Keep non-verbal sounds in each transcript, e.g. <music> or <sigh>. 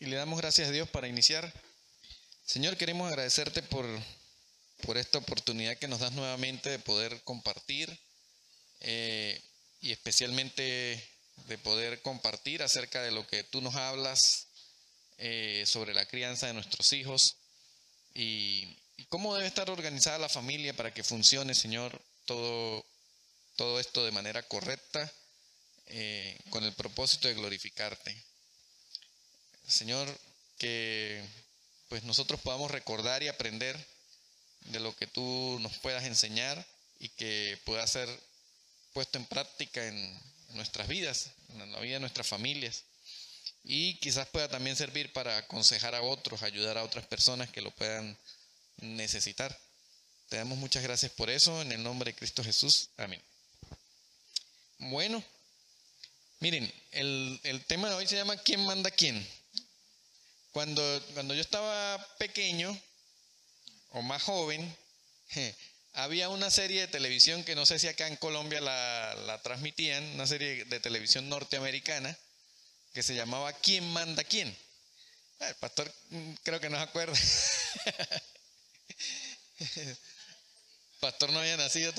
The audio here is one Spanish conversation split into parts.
y le damos gracias a Dios para iniciar. Señor, queremos agradecerte por, por esta oportunidad que nos das nuevamente de poder compartir eh, y especialmente de poder compartir acerca de lo que tú nos hablas eh, sobre la crianza de nuestros hijos y, cómo debe estar organizada la familia para que funcione, Señor, todo, todo esto de manera correcta eh, con el propósito de glorificarte. Señor, que pues nosotros podamos recordar y aprender de lo que tú nos puedas enseñar y que pueda ser puesto en práctica en nuestras vidas, en la vida de nuestras familias. Y quizás pueda también servir para aconsejar a otros, ayudar a otras personas que lo puedan necesitar. Te damos muchas gracias por eso, en el nombre de Cristo Jesús. Amén. Bueno, miren, el, el tema de hoy se llama ¿Quién manda quién? Cuando, cuando yo estaba pequeño o más joven, había una serie de televisión que no sé si acá en Colombia la, transmitían, una serie de televisión norteamericana que se llamaba ¿Quién manda quién? El pastor mm, creo que no se acuerda. <laughs> pastor no había nacido.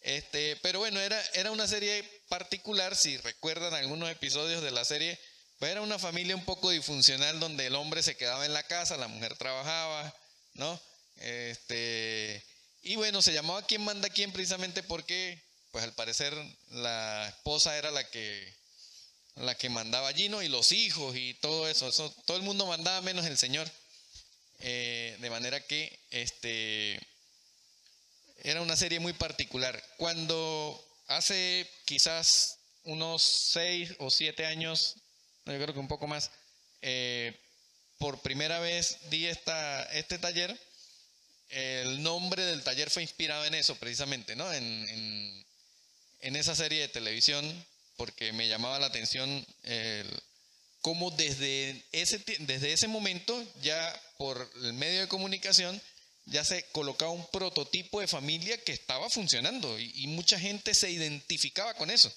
Este, pero bueno, era, era una serie particular, si recuerdan algunos episodios de la serie, pues era una familia un poco disfuncional donde el hombre se quedaba en la casa, la mujer trabajaba, ¿no? Este, y bueno, se llamaba ¿Quién manda quién? precisamente porque, pues al parecer la esposa era la que, la que mandaba allí, ¿no? Y los hijos y todo eso, todo el mundo mandaba menos el Señor. Eh, de manera que este, era una serie muy particular. Cuando hace quizás unos seis o siete años yo creo que un poco más, eh, por primera vez di esta, este taller. El nombre del taller fue inspirado en eso, precisamente, ¿no? En, esa serie de televisión, porque me llamaba la atención cómo desde ese, desde ese momento, ya por el medio de comunicación, ya se colocaba un prototipo de familia que estaba funcionando y, y mucha gente se identificaba con eso.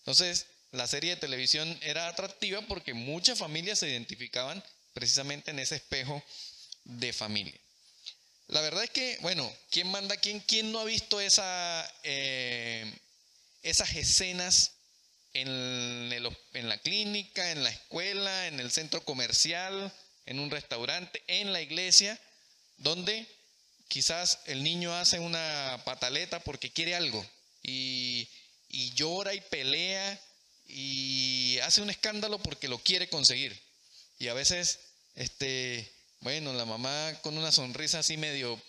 Entonces, la serie de televisión era atractiva porque muchas familias se identificaban precisamente en ese espejo de familia. La verdad es que, bueno, ¿quién manda quién? ¿Quién no ha visto esa, eh, esas escenas en, en la clínica, en la escuela, en el centro comercial, en un restaurante, en la iglesia, donde quizás el niño hace una pataleta porque quiere algo y, y llora y pelea y hace un escándalo porque lo quiere conseguir. Y a veces, este, bueno, la mamá con una sonrisa así medio,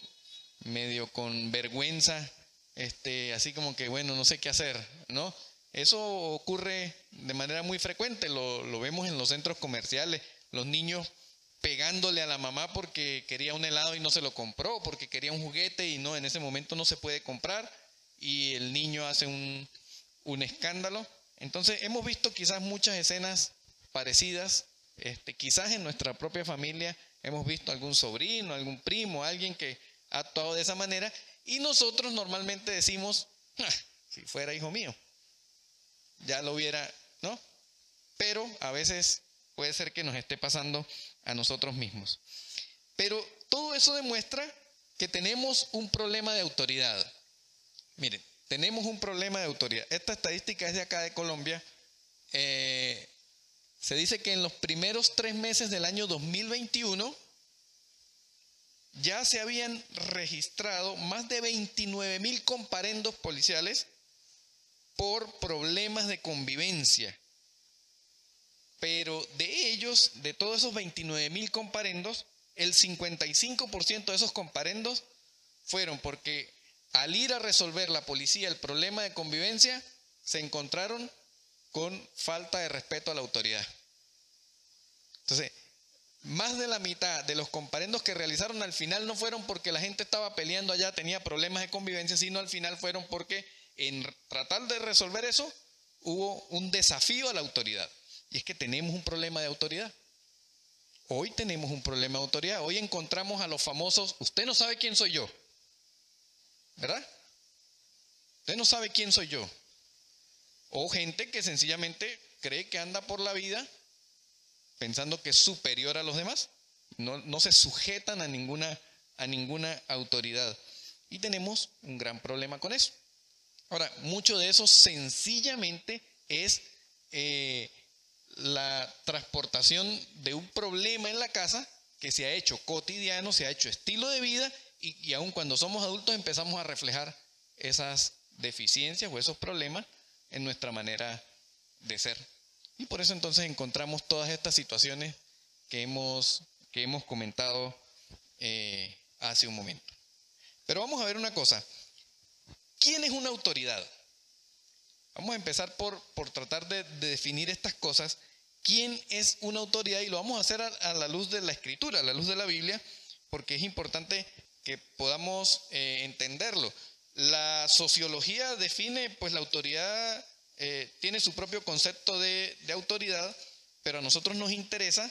medio con vergüenza, este, así como que, bueno, no sé qué hacer, ¿no? Eso ocurre de manera muy frecuente, lo, lo vemos en los centros comerciales, los niños pegándole a la mamá porque quería un helado y no se lo compró, porque quería un juguete y no, en ese momento no se puede comprar y el niño hace un, un escándalo entonces hemos visto quizás muchas escenas parecidas, este, quizás en nuestra propia familia hemos visto algún sobrino, algún primo, alguien que ha actuado de esa manera y nosotros normalmente decimos, ah, si fuera hijo mío, ya lo hubiera, ¿no? Pero a veces puede ser que nos esté pasando a nosotros mismos. Pero todo eso demuestra que tenemos un problema de autoridad. Miren, tenemos un problema de autoridad. Esta estadística es de acá de Colombia. Eh, se dice que en los primeros tres meses del año 2021 ya se habían registrado más de 29 mil comparendos policiales por problemas de convivencia. Pero de ellos, de todos esos 29 mil comparendos, el 55% de esos comparendos fueron porque al ir a resolver la policía el problema de convivencia, se encontraron con falta de respeto a la autoridad. Entonces, más de la mitad de los comparendos que realizaron al final no fueron porque la gente estaba peleando allá, tenía problemas de convivencia, sino al final fueron porque en tratar de resolver eso hubo un desafío a la autoridad. Y es que tenemos un problema de autoridad. Hoy tenemos un problema de autoridad. Hoy encontramos a los famosos, usted no sabe quién soy yo. ¿Verdad? Usted no sabe quién soy yo. O gente que sencillamente cree que anda por la vida pensando que es superior a los demás. No, no se sujetan a ninguna, a ninguna autoridad. Y tenemos un gran problema con eso. Ahora, mucho de eso sencillamente es eh, la transportación de un problema en la casa que se ha hecho cotidiano, se ha hecho estilo de vida y, y aun cuando somos adultos empezamos a reflejar esas deficiencias o esos problemas en nuestra manera de ser. Y por eso entonces encontramos todas estas situaciones que hemos, que hemos comentado eh, hace un momento. Pero vamos a ver una cosa. ¿Quién es una autoridad? Vamos a empezar por, por tratar de, definir estas cosas. ¿Quién es una autoridad? Y lo vamos a hacer a, la luz de la escritura, a la luz de la Biblia, porque es importante que podamos eh, entenderlo. La sociología define, pues la autoridad eh, tiene su propio concepto de, autoridad, pero a nosotros nos interesa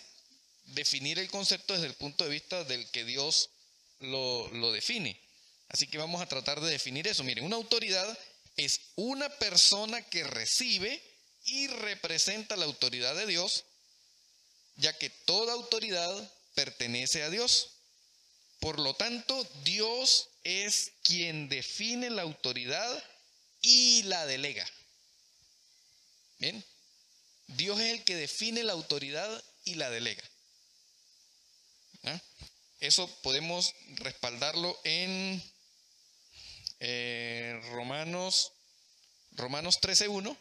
definir el concepto desde el punto de vista del que Dios lo, lo define. Así que vamos a tratar de definir eso. Miren, una autoridad es una persona que recibe y representa la autoridad de Dios, ya que toda autoridad pertenece a Dios. Por lo tanto, Dios es quien define la autoridad y la delega. Bien, Dios es el que define la autoridad y la delega. ¿Ah? Eso podemos respaldarlo en eh, Romanos, Romanos 13.1.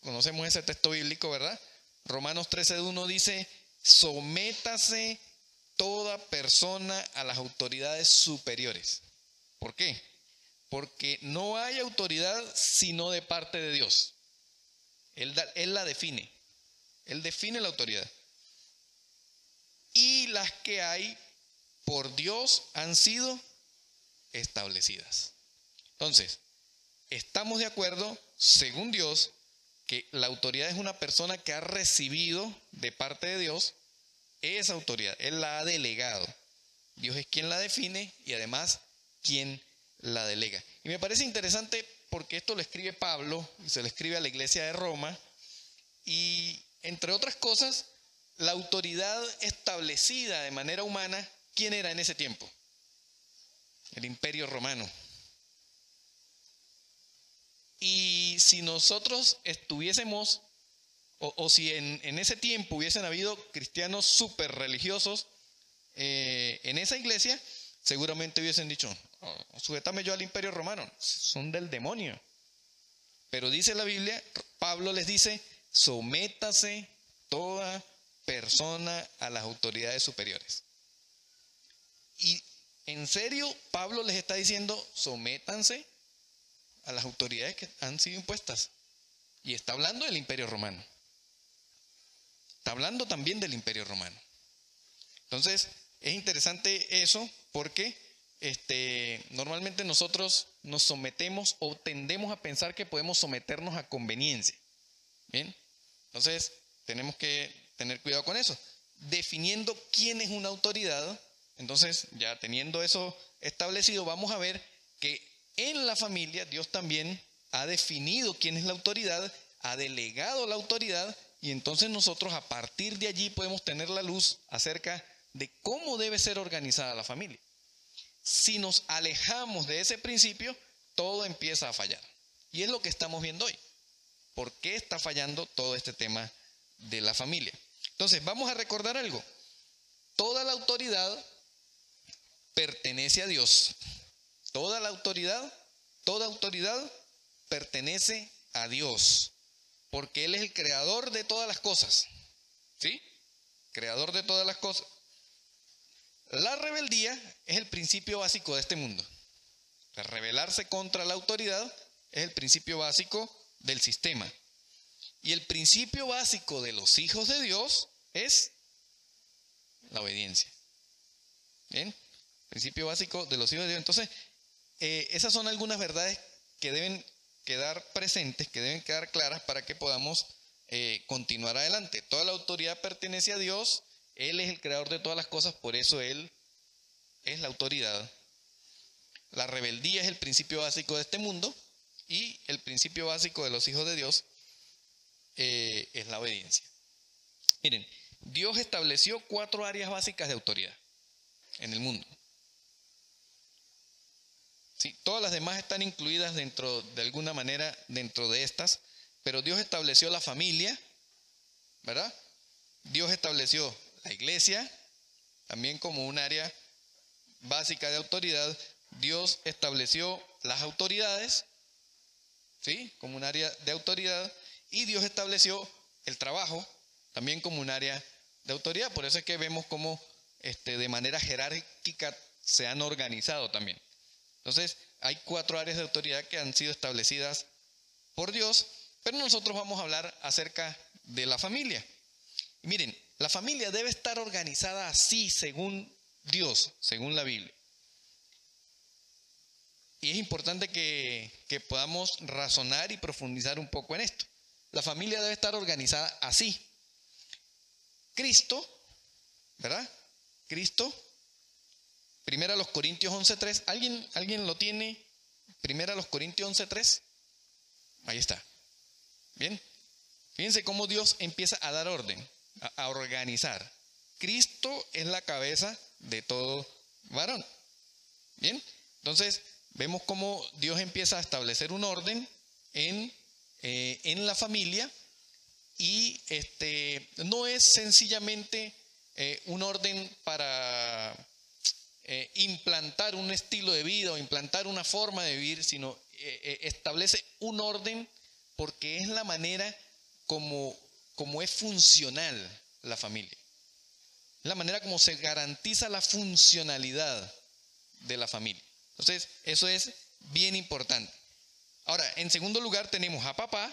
Conocemos ese texto bíblico, ¿verdad? Romanos 13.1 dice, sométase toda persona a las autoridades superiores. ¿Por qué? Porque no hay autoridad sino de parte de Dios. Él, él la define. Él define la autoridad. Y las que hay por Dios han sido establecidas. Entonces, estamos de acuerdo, según Dios, que la autoridad es una persona que ha recibido de parte de Dios esa autoridad. Él la ha delegado. Dios es quien la define y además quien la delega. Y me parece interesante porque esto lo escribe Pablo, se lo escribe a la iglesia de Roma, y entre otras cosas, la autoridad establecida de manera humana, ¿quién era en ese tiempo? El imperio romano. Y si nosotros estuviésemos, o, si en, ese tiempo hubiesen habido cristianos súper religiosos eh, en esa iglesia, seguramente hubiesen dicho, oh, sujetame yo al imperio romano, son del demonio. Pero dice la Biblia, Pablo les dice, sométase toda persona a las autoridades superiores. Y en serio, Pablo les está diciendo, sométanse a las autoridades que han sido impuestas. Y está hablando del imperio romano. Está hablando también del imperio romano. Entonces, es interesante eso porque este, normalmente nosotros nos sometemos o tendemos a pensar que podemos someternos a conveniencia. Bien, entonces tenemos que tener cuidado con eso. Definiendo quién es una autoridad, entonces ya teniendo eso establecido, vamos a ver que en la familia Dios también ha definido quién es la autoridad, ha delegado la autoridad y entonces nosotros a partir de allí podemos tener la luz acerca de cómo debe ser organizada la familia. Si nos alejamos de ese principio, todo empieza a fallar. Y es lo que estamos viendo hoy. ¿Por qué está fallando todo este tema de la familia? Entonces, vamos a recordar algo. Toda la autoridad pertenece a Dios. Toda la autoridad, toda autoridad pertenece a Dios, porque Él es el creador de todas las cosas. ¿Sí? Creador de todas las cosas. La rebeldía es el principio básico de este mundo. rebelarse contra la autoridad es el principio básico del sistema. Y el principio básico de los hijos de Dios es la obediencia. ¿Bien? Principio básico de los hijos de Dios. Entonces, eh, esas son algunas verdades que deben quedar presentes, que deben quedar claras para que podamos eh, continuar adelante. Toda la autoridad pertenece a Dios, Él es el creador de todas las cosas, por eso Él es la autoridad. La rebeldía es el principio básico de este mundo y el principio básico de los hijos de Dios eh, es la obediencia. Miren, Dios estableció cuatro áreas básicas de autoridad en el mundo. Sí, todas las demás están incluidas dentro, de alguna manera, dentro de estas, pero Dios estableció la familia, ¿verdad? Dios estableció la iglesia, también como un área básica de autoridad. Dios estableció las autoridades, ¿sí? Como un área de autoridad. Y Dios estableció el trabajo, también como un área de autoridad. Por eso es que vemos cómo este, de manera jerárquica se han organizado también. Entonces, hay cuatro áreas de autoridad que han sido establecidas por Dios, pero nosotros vamos a hablar acerca de la familia. miren, la familia debe estar organizada así según Dios, según la Biblia. Y es importante que, que, podamos razonar y profundizar un poco en esto. La familia debe estar organizada así. Cristo, ¿verdad? Cristo. Primera los Corintios 11.3. ¿Alguien, ¿Alguien lo tiene? Primera los Corintios 11.3. Ahí está. Bien. Fíjense cómo Dios empieza a dar orden a, organizar. Cristo es la cabeza de todo varón. Bien, entonces vemos cómo Dios empieza a establecer un orden en, eh, en la familia y este, no es sencillamente eh, un orden para eh, implantar un estilo de vida o implantar una forma de vivir, sino establece un orden porque es la manera como como es funcional la familia. La manera como se garantiza la funcionalidad de la familia. Entonces, eso es bien importante. Ahora, en segundo lugar tenemos a papá.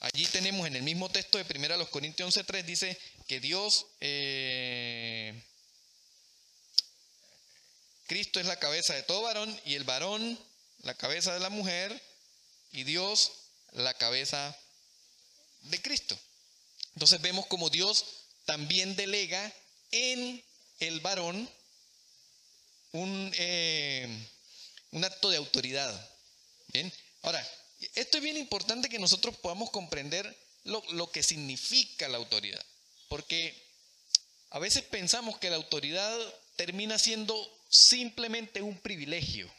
Allí tenemos en el mismo texto de 1 Corintios 11.3 dice que Dios, eh, Cristo es la cabeza de todo varón y el varón la cabeza de la mujer y Dios la cabeza de Cristo. Entonces vemos como Dios también delega en el varón un, eh, un acto de autoridad. Bien, ahora, esto es bien importante que nosotros podamos comprender lo, lo que significa la autoridad, porque a veces pensamos que la autoridad termina siendo simplemente un privilegio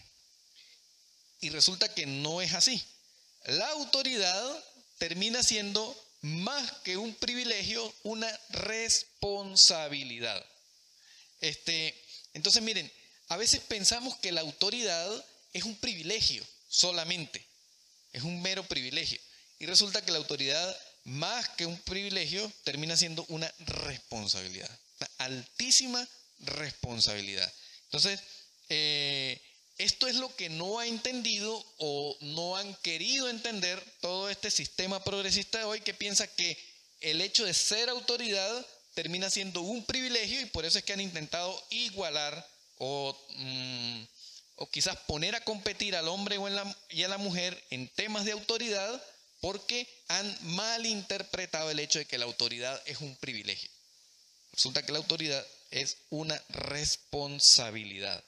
y resulta que no es así. La autoridad termina siendo más que un privilegio, una responsabilidad. Este, entonces, miren, a veces pensamos que la autoridad es un privilegio solamente, es un mero privilegio. Y resulta que la autoridad, más que un privilegio, termina siendo una responsabilidad, una altísima responsabilidad. Entonces, eh, esto es lo que no ha entendido o no han querido entender todo este sistema progresista de hoy que piensa que el hecho de ser autoridad termina siendo un privilegio y por eso es que han intentado igualar o, mm, quizás poner a competir al hombre y a la mujer en temas de autoridad porque han malinterpretado el hecho de que la autoridad es un privilegio. Resulta que la autoridad es una responsabilidad.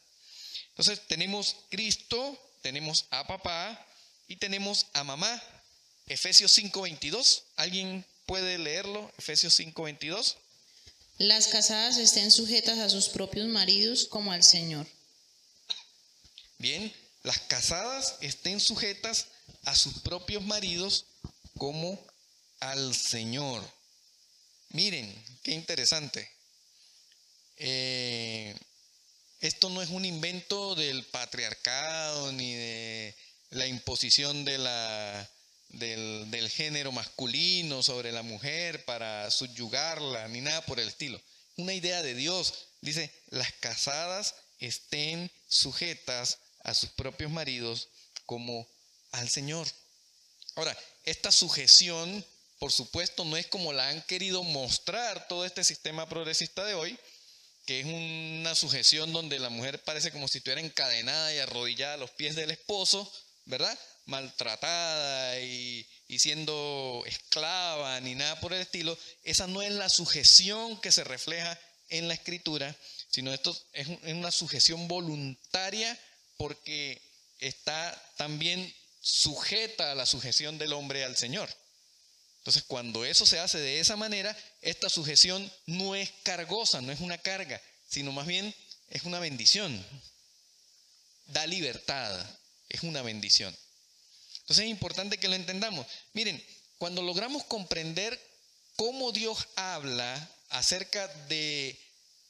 Entonces tenemos Cristo, tenemos a papá y tenemos a mamá. Efesios 5:22. ¿Alguien puede leerlo? Efesios 5:22. Las casadas estén sujetas a sus propios maridos como al Señor. Bien, las casadas estén sujetas a sus propios maridos como al Señor. Miren, qué interesante. Eh, esto no es un invento del patriarcado ni de la imposición de la, del, género masculino sobre la mujer para subyugarla, ni nada por el estilo. Una idea de Dios. Dice, las casadas estén sujetas a sus propios maridos como al Señor. Ahora, esta sujeción, por supuesto, no es como la han querido mostrar todo este sistema progresista de hoy, que es una sujeción donde la mujer parece como si estuviera encadenada y arrodillada a los pies del esposo, ¿verdad? Maltratada y, siendo esclava ni nada por el estilo. Esa no es la sujeción que se refleja en la escritura, sino esto es una sujeción voluntaria porque está también sujeta a la sujeción del hombre al Señor. Entonces, cuando eso se hace de esa manera, esta sujeción no es cargosa, no es una carga, sino más bien es una bendición. Da libertad, es una bendición. Entonces es importante que lo entendamos. Miren, cuando logramos comprender cómo Dios habla acerca de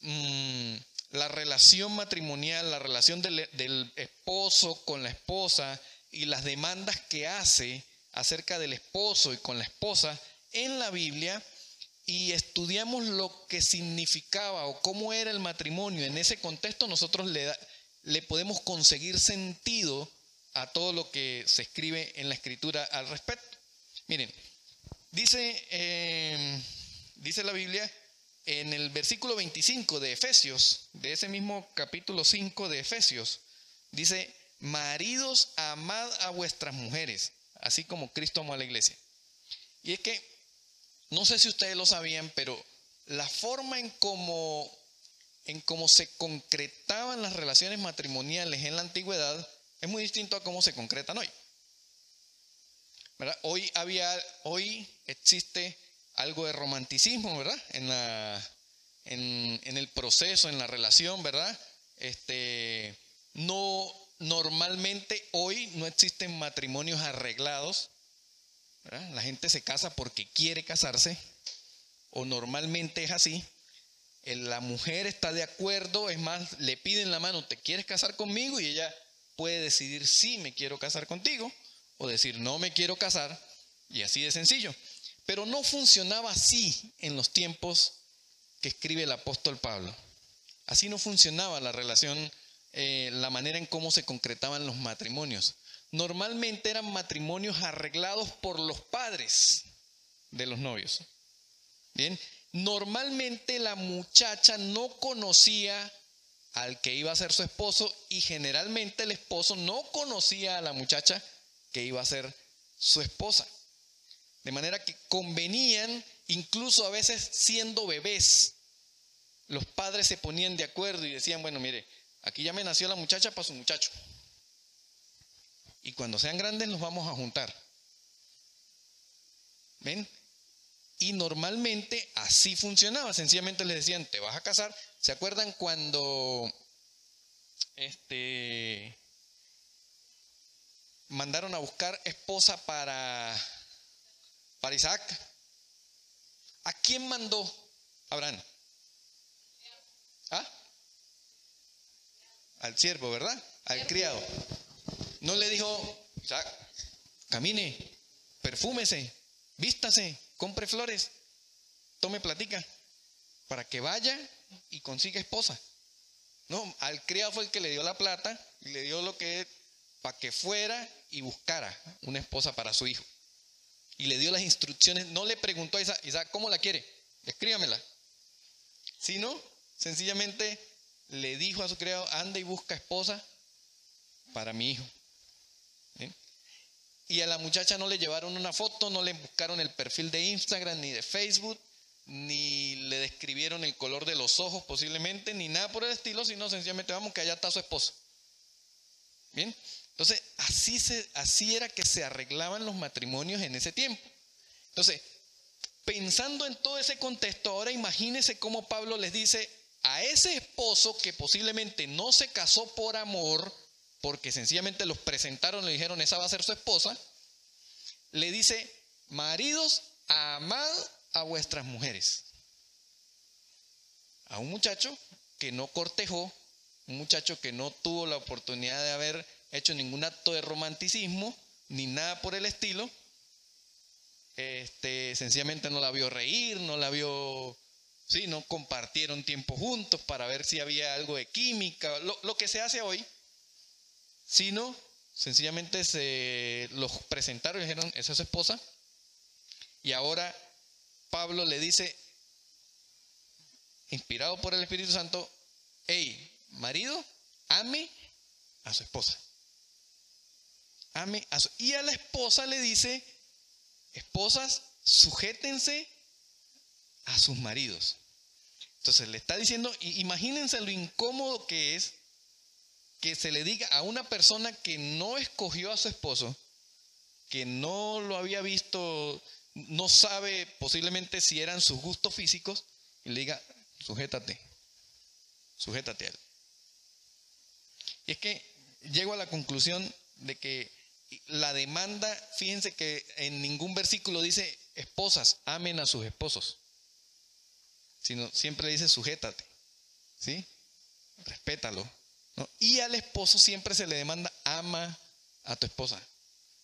mm, la relación matrimonial, la relación del, del esposo con la esposa y las demandas que hace acerca del esposo y con la esposa en la Biblia y estudiamos lo que significaba o cómo era el matrimonio en ese contexto, nosotros le, le podemos conseguir sentido a todo lo que se escribe en la escritura al respecto. Miren, dice, em, dice la Biblia en el versículo 25 de Efesios, de ese mismo capítulo 5 de Efesios, dice, maridos, amad a vuestras mujeres, así como Cristo amó a la iglesia. Y es que, no sé si ustedes lo sabían, pero la forma en cómo, en cómo se concretaban las relaciones matrimoniales en la antigüedad es muy distinto a cómo se concretan hoy. Hoy, había, hoy existe algo de romanticismo, ¿verdad? En, la, en, en, el proceso, en la relación, ¿verdad? Este, no, normalmente hoy no existen matrimonios arreglados. La gente se casa porque quiere casarse, o normalmente es así. La mujer está de acuerdo, es más, le piden la mano, ¿te quieres casar conmigo? Y ella puede decidir si me quiero casar contigo o decir no me quiero casar, y así de sencillo. Pero no funcionaba así en los tiempos que escribe el apóstol Pablo. Así no funcionaba la relación eh, la manera en cómo se concretaban los matrimonios. Normalmente eran matrimonios arreglados por los padres de los novios. Bien, normalmente la muchacha no conocía al que iba a ser su esposo y generalmente el esposo no conocía a la muchacha que iba a ser su esposa. De manera que convenían, incluso a veces siendo bebés, los padres se ponían de acuerdo y decían, bueno, mire, Aquí ya me nació la muchacha para su muchacho. Y cuando sean grandes nos vamos a juntar. ¿Ven? Y normalmente así funcionaba. Sencillamente les decían, te vas a casar. ¿Se acuerdan cuando este, mandaron a buscar esposa para, para Isaac? ¿A quién mandó Abraham? ¿Ah? Al siervo, ¿verdad? Al criado. No le dijo, camine, perfúmese, vístase, compre flores, tome platica, para que vaya y consiga esposa. No, al criado fue el que le dio la plata y le dio lo que para que fuera y buscara una esposa para su hijo. Y le dio las instrucciones, no le preguntó a Isaac, Isaac ¿cómo la quiere? Escríbamela. Sino, sencillamente le dijo a su criado, anda y busca esposa para mi hijo. Y a la muchacha no le llevaron una foto, no le buscaron el perfil de Instagram ni de Facebook, ni le describieron el color de los ojos posiblemente, ni nada por el estilo, sino sencillamente vamos que allá está su esposa. Bien, entonces así, se, así era que se arreglaban los matrimonios en ese tiempo. Entonces, pensando en todo ese contexto, ahora imagínense cómo Pablo les dice, a ese esposo que posiblemente no se casó por amor, porque sencillamente los presentaron, le dijeron, esa va a ser su esposa, le dice, maridos, amad a vuestras mujeres. A un muchacho que no cortejó, un muchacho que no tuvo la oportunidad de haber hecho ningún acto de romanticismo, ni nada por el estilo, este, sencillamente no la vio reír, no la vio ¿sí? No compartieron tiempo juntos para ver si había algo de química, lo, que se hace hoy, sino sencillamente se los presentaron y dijeron, esa es su esposa. Y ahora Pablo le dice, inspirado por el Espíritu Santo, hey, marido, ame a su esposa. Ame a su... Y a la esposa le dice, esposas, sujétense a sus maridos. Entonces le está diciendo, imagínense lo incómodo que es que se le diga a una persona que no escogió a su esposo, que no lo había visto no sabe posiblemente si eran sus gustos físicos y le diga, sujétate, sujétate a él. Y es que llego a la conclusión de que la demanda, fíjense que en ningún versículo dice esposas, amen a sus esposos, sino siempre dice sujétate, ¿sí? Respétalo. Y al esposo siempre se le demanda ama a tu esposa.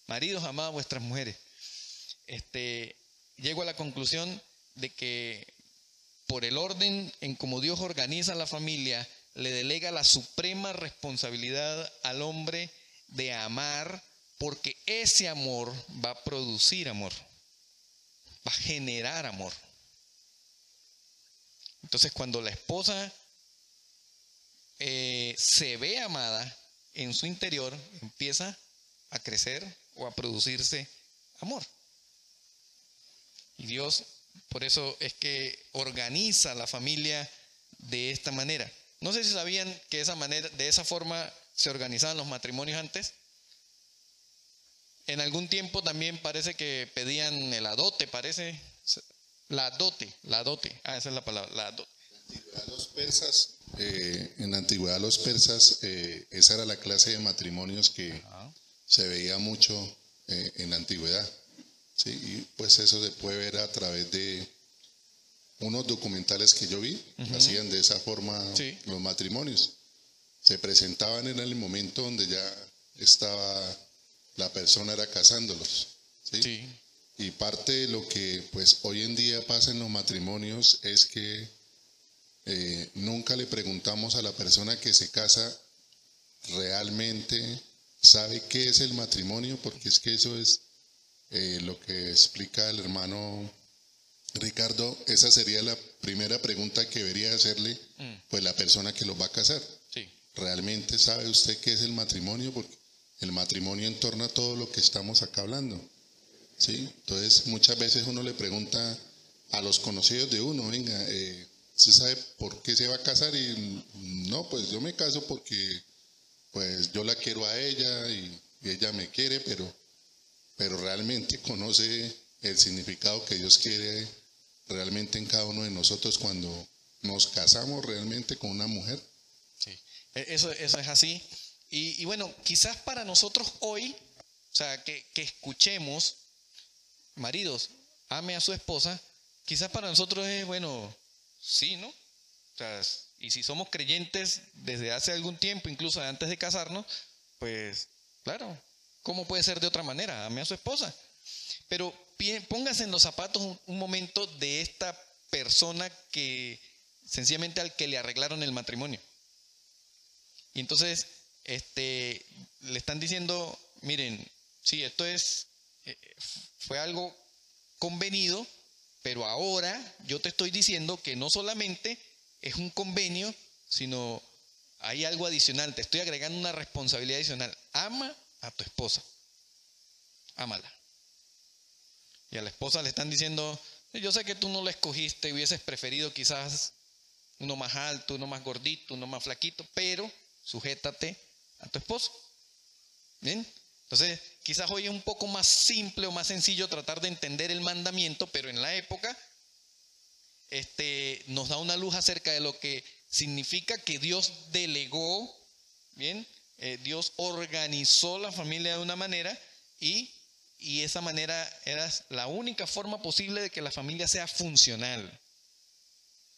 Maridos, amad a vuestras mujeres. Este, llego a la conclusión de que por el orden en como Dios organiza la familia, le delega la suprema responsabilidad al hombre de amar, porque ese amor va a producir amor, va a generar amor. Entonces cuando la esposa eh, se ve amada en su interior, empieza a crecer o a producirse amor. Y Dios, por eso es que organiza la familia de esta manera. No sé si sabían que de esa manera, de esa forma se organizaban los matrimonios antes. En algún tiempo también parece que pedían el adote, parece. La dote, la dote. Ah, esa es la palabra, la dote. Los persas, eh, en la antigüedad los persas, eh, esa era la clase de matrimonios que se veía mucho eh, en la antigüedad. ¿sí? Y pues eso se puede ver a través de unos documentales que yo vi, hacían de esa forma los matrimonios. Se presentaban en el momento donde ya estaba, la persona era casándolos. ¿sí? Y parte de lo que pues hoy en día pasa en los matrimonios es que eh, nunca le preguntamos a la persona que se casa realmente sabe qué es el matrimonio, porque es que eso es eh, lo que explica el hermano Ricardo, esa sería la primera pregunta que debería hacerle mm. pues la persona que lo va a casar. ¿Realmente sabe usted qué es el matrimonio? Porque el matrimonio entorna todo lo que estamos acá hablando. ¿Sí? Entonces muchas veces uno le pregunta a los conocidos de uno, venga, eh, ¿usted sabe por qué se va a casar? Y no, pues yo me caso porque pues yo la quiero a ella y ella me quiere, pero pero realmente conoce el significado que Dios quiere realmente en cada uno de nosotros cuando nos casamos realmente con una mujer. Sí, e, eso, eso es así. Y, bueno, quizás para nosotros hoy, o sea, que, que escuchemos, maridos, ame a su esposa, quizás para nosotros es, bueno, sí, ¿no? O sea, y si somos creyentes desde hace algún tiempo, incluso antes de casarnos, pues claro, ¿Cómo puede ser de otra manera? Ame a su esposa. Pero póngase en los zapatos un, momento de esta persona que sencillamente al que le arreglaron el matrimonio. Y entonces este, le están diciendo, miren, sí, esto es, eh, fue algo convenido, pero ahora yo te estoy diciendo que no solamente es un convenio, sino hay algo adicional, te estoy agregando una responsabilidad adicional. Ama a tu esposa. Ámala. Y a la esposa le están diciendo, yo sé que tú no la escogiste, hubieses preferido quizás uno más alto, uno más gordito, uno más flaquito, pero sujétate a tu esposo. ¿Bien? Entonces, quizás hoy es un poco más simple o más sencillo tratar de entender el mandamiento, pero en la época este, nos da una luz acerca de lo que significa que Dios delegó, ¿bien? Eh, Dios organizó la familia de una manera y, y esa manera era la única forma posible de que la familia sea funcional.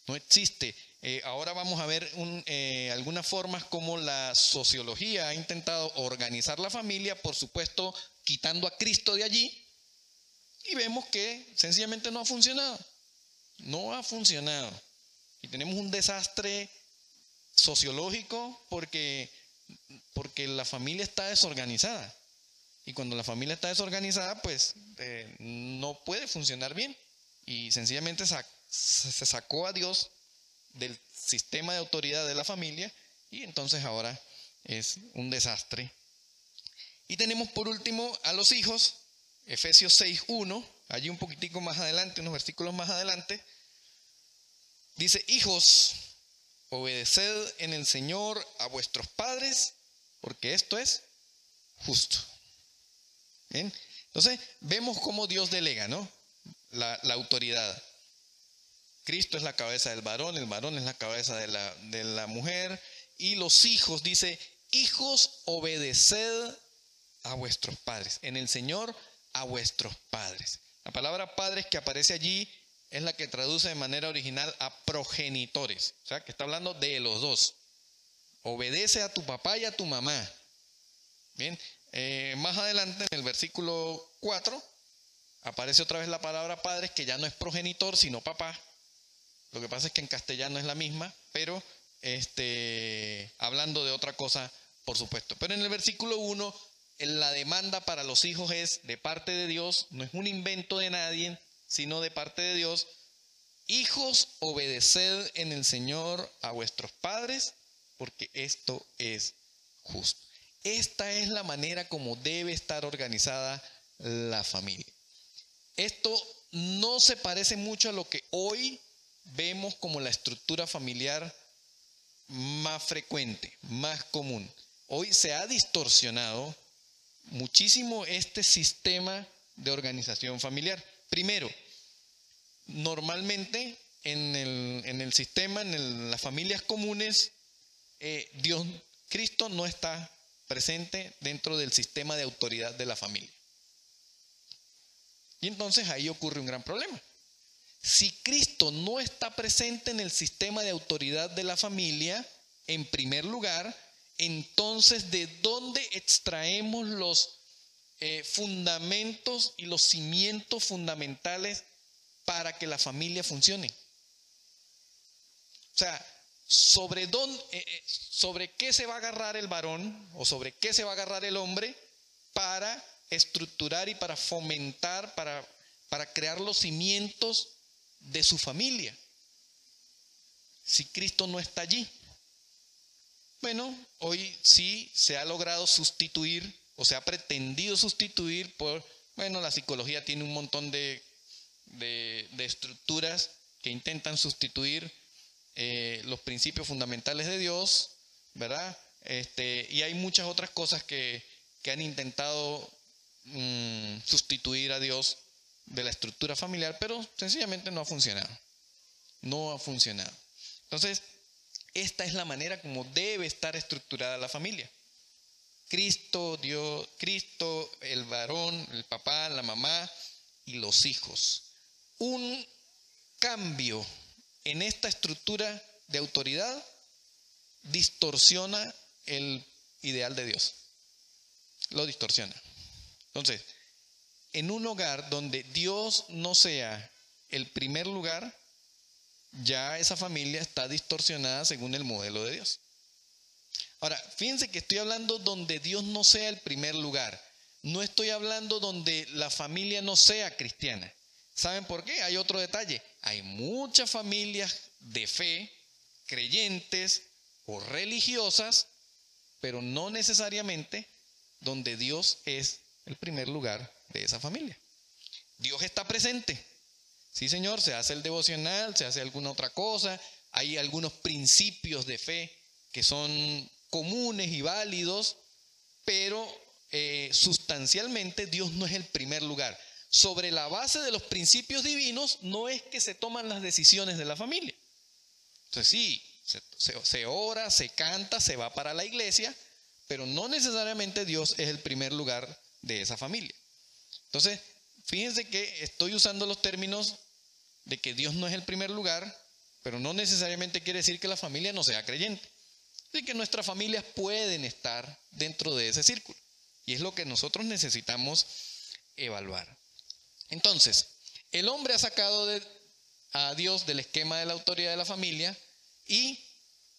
No existe. Eh, ahora vamos a ver eh, algunas formas como la sociología ha intentado organizar la familia, por supuesto, quitando a Cristo de allí, y vemos que sencillamente no ha funcionado. No ha funcionado. Y tenemos un desastre sociológico porque porque la familia está desorganizada. Y cuando la familia está desorganizada, pues eh, no puede funcionar bien. Y sencillamente se sacó a Dios del sistema de autoridad de la familia y entonces ahora es un desastre. Y tenemos por último a los hijos, Efesios 6.1, allí un poquitico más adelante, unos versículos más adelante, dice, hijos, obedeced en el Señor a vuestros padres porque esto es justo. Entonces, vemos cómo Dios delega, ¿no? la, la autoridad. Cristo es la cabeza del varón, el varón es la cabeza de la, mujer. Y los hijos, dice, hijos, obedeced a vuestros padres. En el Señor, a vuestros padres. La palabra padres que aparece allí es la que traduce de manera original a progenitores. O sea, que está hablando de los dos. Obedece a tu papá y a tu mamá. Bien, eh, más adelante en el versículo 4 aparece otra vez la palabra padres que ya no es progenitor, sino papá. Lo que pasa es que en castellano es la misma, pero este, hablando de otra cosa, por supuesto. Pero en el versículo 1, la demanda para los hijos es de parte de Dios, no es un invento de nadie, sino de parte de Dios. Hijos, obedeced en el Señor a vuestros padres, porque esto es justo. Esta es la manera como debe estar organizada la familia. Esto no se parece mucho a lo que hoy vemos como la estructura familiar más frecuente, más común. Hoy se ha distorsionado muchísimo este sistema de organización familiar. Primero, normalmente en el, sistema, en las familias comunes, eh, Dios, Cristo no está presente dentro del sistema de autoridad de la familia. Y entonces ahí ocurre un gran problema. Si Cristo no está presente en el sistema de autoridad de la familia, en primer lugar, entonces ¿de dónde extraemos los eh, fundamentos y los cimientos fundamentales para que la familia funcione? O sea, sobre, dónde, eh, eh, sobre qué se va a agarrar el varón o sobre qué se va a agarrar el hombre para estructurar y para fomentar, para, para crear los cimientos de su familia. Si Cristo no está allí. Bueno, hoy sí se ha logrado sustituir o se ha pretendido sustituir por, bueno, la psicología tiene un montón de, de, estructuras que intentan sustituir eh, los principios fundamentales de Dios, ¿verdad? Este, y hay muchas otras cosas que, que han intentado mm, sustituir a Dios de la estructura familiar, pero sencillamente no ha funcionado. No ha funcionado. Entonces, esta es la manera como debe estar estructurada la familia. Cristo, Dios, Cristo, el varón, el papá, la mamá y los hijos. Un cambio en esta estructura de autoridad distorsiona el ideal de Dios. Lo distorsiona. Entonces, en un hogar donde Dios no sea el primer lugar, ya esa familia está distorsionada según el modelo de Dios. Ahora, fíjense que estoy hablando donde Dios no sea el primer lugar. No estoy hablando donde la familia no sea cristiana. ¿Saben por qué? Hay otro detalle. Hay muchas familias de fe, creyentes o religiosas, pero no necesariamente donde Dios es el primer lugar de esa familia. Dios está presente. Sí, Señor, se hace el devocional, se hace alguna otra cosa, hay algunos principios de fe que son comunes y válidos, pero eh, sustancialmente Dios no es el primer lugar. Sobre la base de los principios divinos no es que se toman las decisiones de la familia. Entonces sí, se ora, se canta, se va para la iglesia, pero no necesariamente Dios es el primer lugar de esa familia. Entonces, fíjense que estoy usando los términos de que Dios no es el primer lugar, pero no necesariamente quiere decir que la familia no sea creyente. Así que nuestras familias pueden estar dentro de ese círculo. Y es lo que nosotros necesitamos evaluar. Entonces, el hombre ha sacado a Dios del esquema de la autoridad de la familia y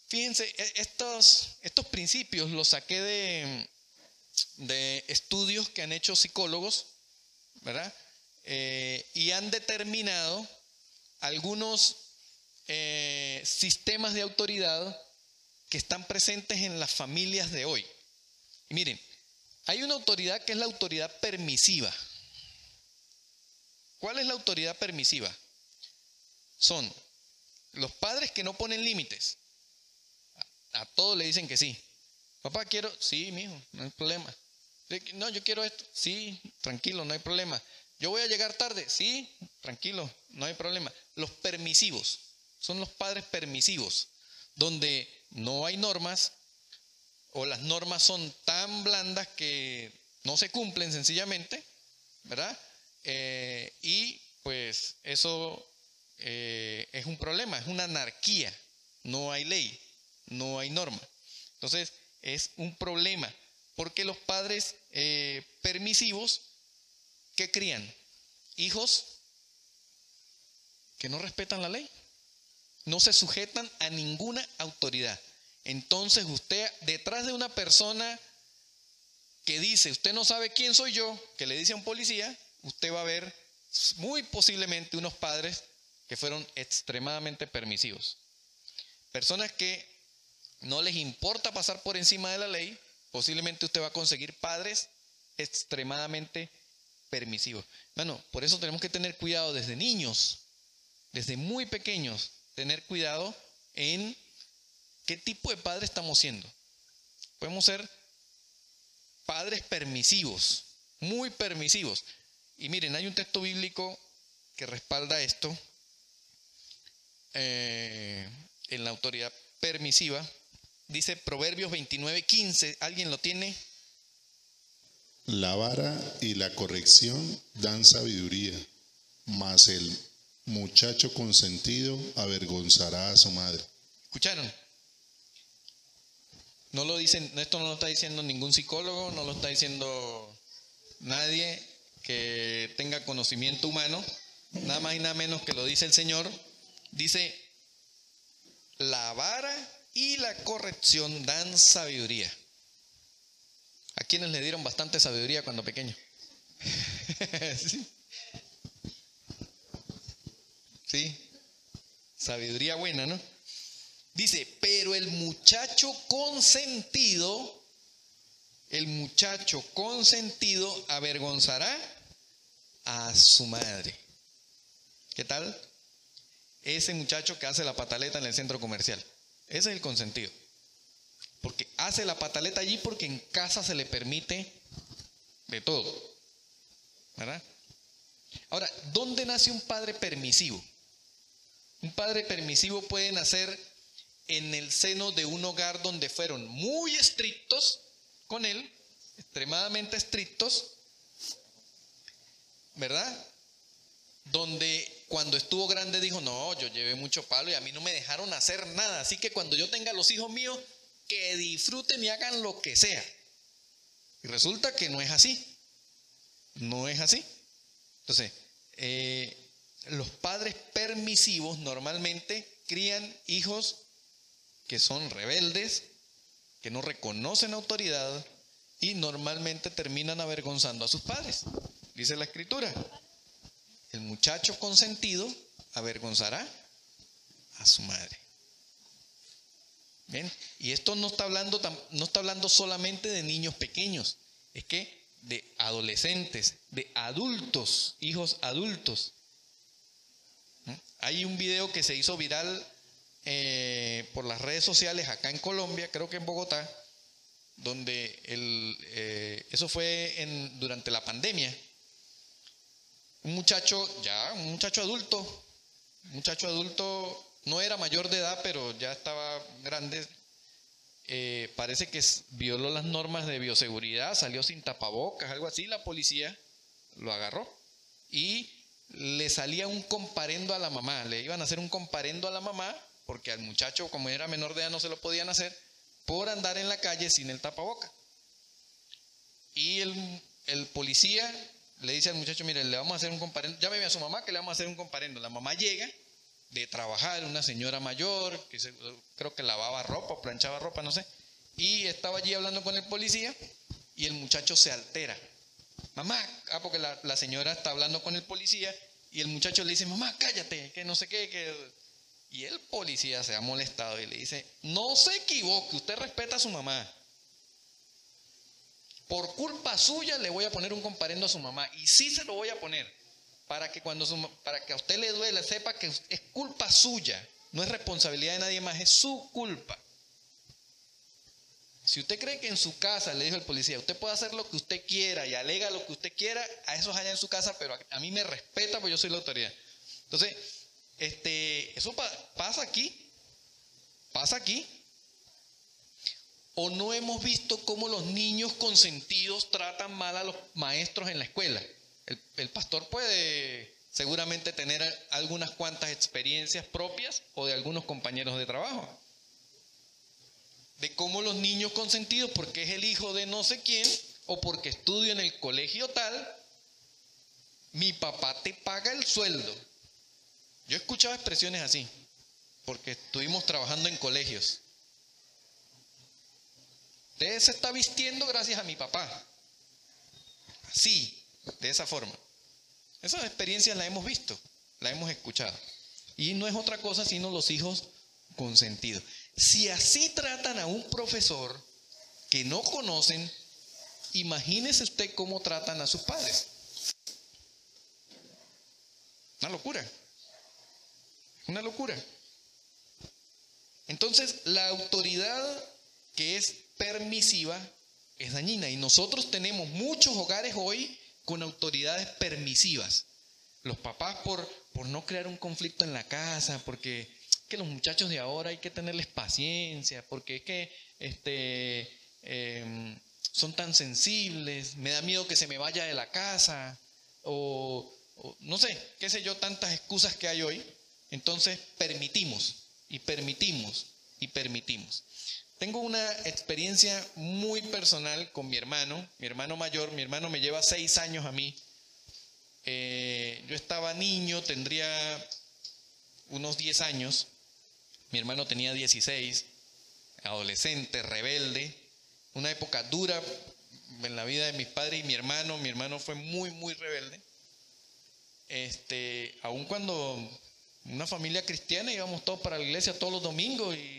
fíjense, e, estos, estos principios los saqué de, de estudios que han hecho psicólogos ¿verdad? Eh, y han determinado algunos eh, sistemas de autoridad que están presentes en las familias de hoy. Miren, hay una autoridad que es la autoridad permisiva. ¿Cuál es la autoridad permisiva? Son los padres que no ponen límites. A, a todos le dicen que sí. Papá, quiero, sí, mijo, no hay problema. No, yo quiero esto. Sí, tranquilo, no hay problema. Yo voy a llegar tarde, sí, tranquilo, no hay problema. Los permisivos, son los padres permisivos, donde no hay normas o las normas son tan blandas que no se cumplen sencillamente, ¿verdad? Eh, y pues eso eh, es un problema, es una anarquía, no hay ley, no hay norma. Entonces es un problema, porque los padres eh, permisivos que crían hijos que no respetan la ley, no se sujetan a ninguna autoridad. Entonces usted detrás de una persona que dice, usted no sabe quién soy yo, que le dice a un policía, usted va a ver muy posiblemente unos padres que fueron extremadamente permisivos. Personas que no les importa pasar por encima de la ley, posiblemente usted va a conseguir padres extremadamente permisivos. Bueno, por eso tenemos que tener cuidado desde niños, desde muy pequeños, tener cuidado en qué tipo de padre estamos siendo. Podemos ser padres permisivos, muy permisivos. Y miren, hay un texto bíblico que respalda esto eh, en la autoridad permisiva. Dice Proverbios 29, 15. ¿Alguien lo tiene? La vara y la corrección dan sabiduría, mas el muchacho consentido avergonzará a su madre. ¿Escucharon? No lo dicen, esto no lo está diciendo ningún psicólogo, no lo está diciendo nadie que tenga conocimiento humano, nada más y nada menos que lo dice el Señor. Dice, la vara y la corrección dan sabiduría. ¿A quienes le dieron bastante sabiduría cuando pequeño? <laughs> ¿Sí? ¿Sí? Sabiduría buena, ¿no? Dice, pero el muchacho consentido, el muchacho consentido avergonzará a su madre. ¿Qué tal? Ese muchacho que hace la pataleta en el centro comercial. Ese es el consentido. Porque hace la pataleta allí porque en casa se le permite de todo. ¿Verdad? Ahora, ¿dónde nace un padre permisivo? Un padre permisivo puede nacer en el seno de un hogar donde fueron muy estrictos con él, extremadamente estrictos, ¿verdad? Donde cuando estuvo grande dijo, no, yo llevé mucho palo y a mí no me dejaron hacer nada, así que cuando yo tenga los hijos míos, que disfruten y hagan lo que sea. Y resulta que no es así, no es así. Entonces, eh, los padres permisivos normalmente crían hijos que son rebeldes, que no reconocen autoridad y normalmente terminan avergonzando a sus padres. Dice la escritura, el muchacho consentido avergonzará a su madre. ¿Bien? Y esto no está, hablando, no está hablando solamente de niños pequeños, es que de adolescentes, de adultos, hijos adultos. Hay un video que se hizo viral eh, por las redes sociales acá en Colombia, creo que en Bogotá, donde el, eh, eso fue en, durante la pandemia. Un muchacho, ya, un muchacho adulto, un muchacho adulto, no era mayor de edad, pero ya estaba grande. Eh, parece que violó las normas de bioseguridad, salió sin tapabocas, algo así. La policía lo agarró y le salía un comparendo a la mamá, le iban a hacer un comparendo a la mamá, porque al muchacho, como era menor de edad, no se lo podían hacer, por andar en la calle sin el tapaboca. Y el, el policía le dice al muchacho, mire, le vamos a hacer un comparendo, llámeme a su mamá que le vamos a hacer un comparendo. La mamá llega de trabajar, una señora mayor, que creo que lavaba ropa, planchaba ropa, no sé, y estaba allí hablando con el policía y el muchacho se altera mamá, ah, porque la, señora está hablando con el policía y el muchacho le dice, mamá, cállate, que no sé qué, que... Y el policía se ha molestado y le dice, no se equivoque, usted respeta a su mamá. Por culpa suya le voy a poner un comparendo a su mamá. Y sí se lo voy a poner. Para que, cuando para que a usted le duele, sepa que es culpa suya. No es responsabilidad de nadie más, es su culpa. Si usted cree que en su casa, le dijo el policía, usted puede hacer lo que usted quiera y alega lo que usted quiera, a eso es allá en su casa, pero a, mí me respeta porque yo soy la autoridad. Entonces, este, eso pasa aquí, pasa aquí. ¿O no hemos visto cómo los niños consentidos tratan mal a los maestros en la escuela? el pastor puede seguramente tener algunas cuantas experiencias propias o de algunos compañeros de trabajo de cómo los niños consentidos, porque es el hijo de no sé quién, o porque estudio en el colegio tal, mi papá te paga el sueldo. Yo he escuchado expresiones así, porque estuvimos trabajando en colegios. Usted se está vistiendo gracias a mi papá. Así, de esa forma. Esas experiencias las hemos visto, las hemos escuchado. Y no es otra cosa sino los hijos consentidos. Si así tratan a un profesor que no conocen, imagínese usted cómo tratan a sus padres. Una locura. Una locura. Entonces, la autoridad que es permisiva es dañina. Y nosotros tenemos muchos hogares hoy con autoridades permisivas. Los papás por, por no crear un conflicto en la casa, porque que los muchachos de ahora hay que tenerles paciencia, porque es que este, em, son tan sensibles, me da miedo que se me vaya de la casa, o, no sé, qué sé yo, tantas excusas que hay hoy. Entonces permitimos y permitimos y permitimos. Tengo una experiencia muy personal con mi hermano, mi hermano mayor, mi hermano me lleva seis años a mí. Eh, yo estaba niño, tendría unos diez años, mi hermano tenía 16, adolescente, rebelde, una época dura en la vida de mis padres y mi hermano, mi hermano fue muy, muy rebelde. Este, aun cuando una familia cristiana íbamos todos para la iglesia todos los domingos y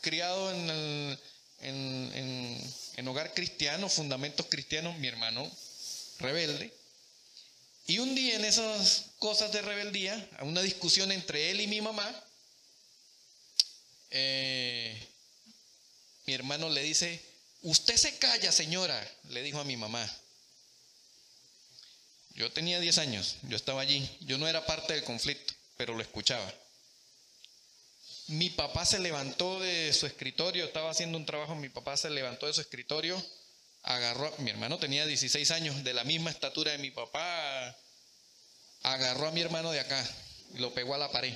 criado en, en hogar cristiano, fundamentos cristianos, mi hermano rebelde. Y un día en esas cosas de rebeldía, una discusión entre él y mi mamá, eh, mi hermano le dice, usted se calla, señora, le dijo a mi mamá. Yo tenía 10 años, yo estaba allí, yo no era parte del conflicto, pero lo escuchaba. Mi papá se levantó de su escritorio, estaba haciendo un trabajo, mi papá se levantó de su escritorio, agarró, mi hermano tenía 16 años, de la misma estatura de mi papá, agarró a mi hermano de acá, y lo pegó a la pared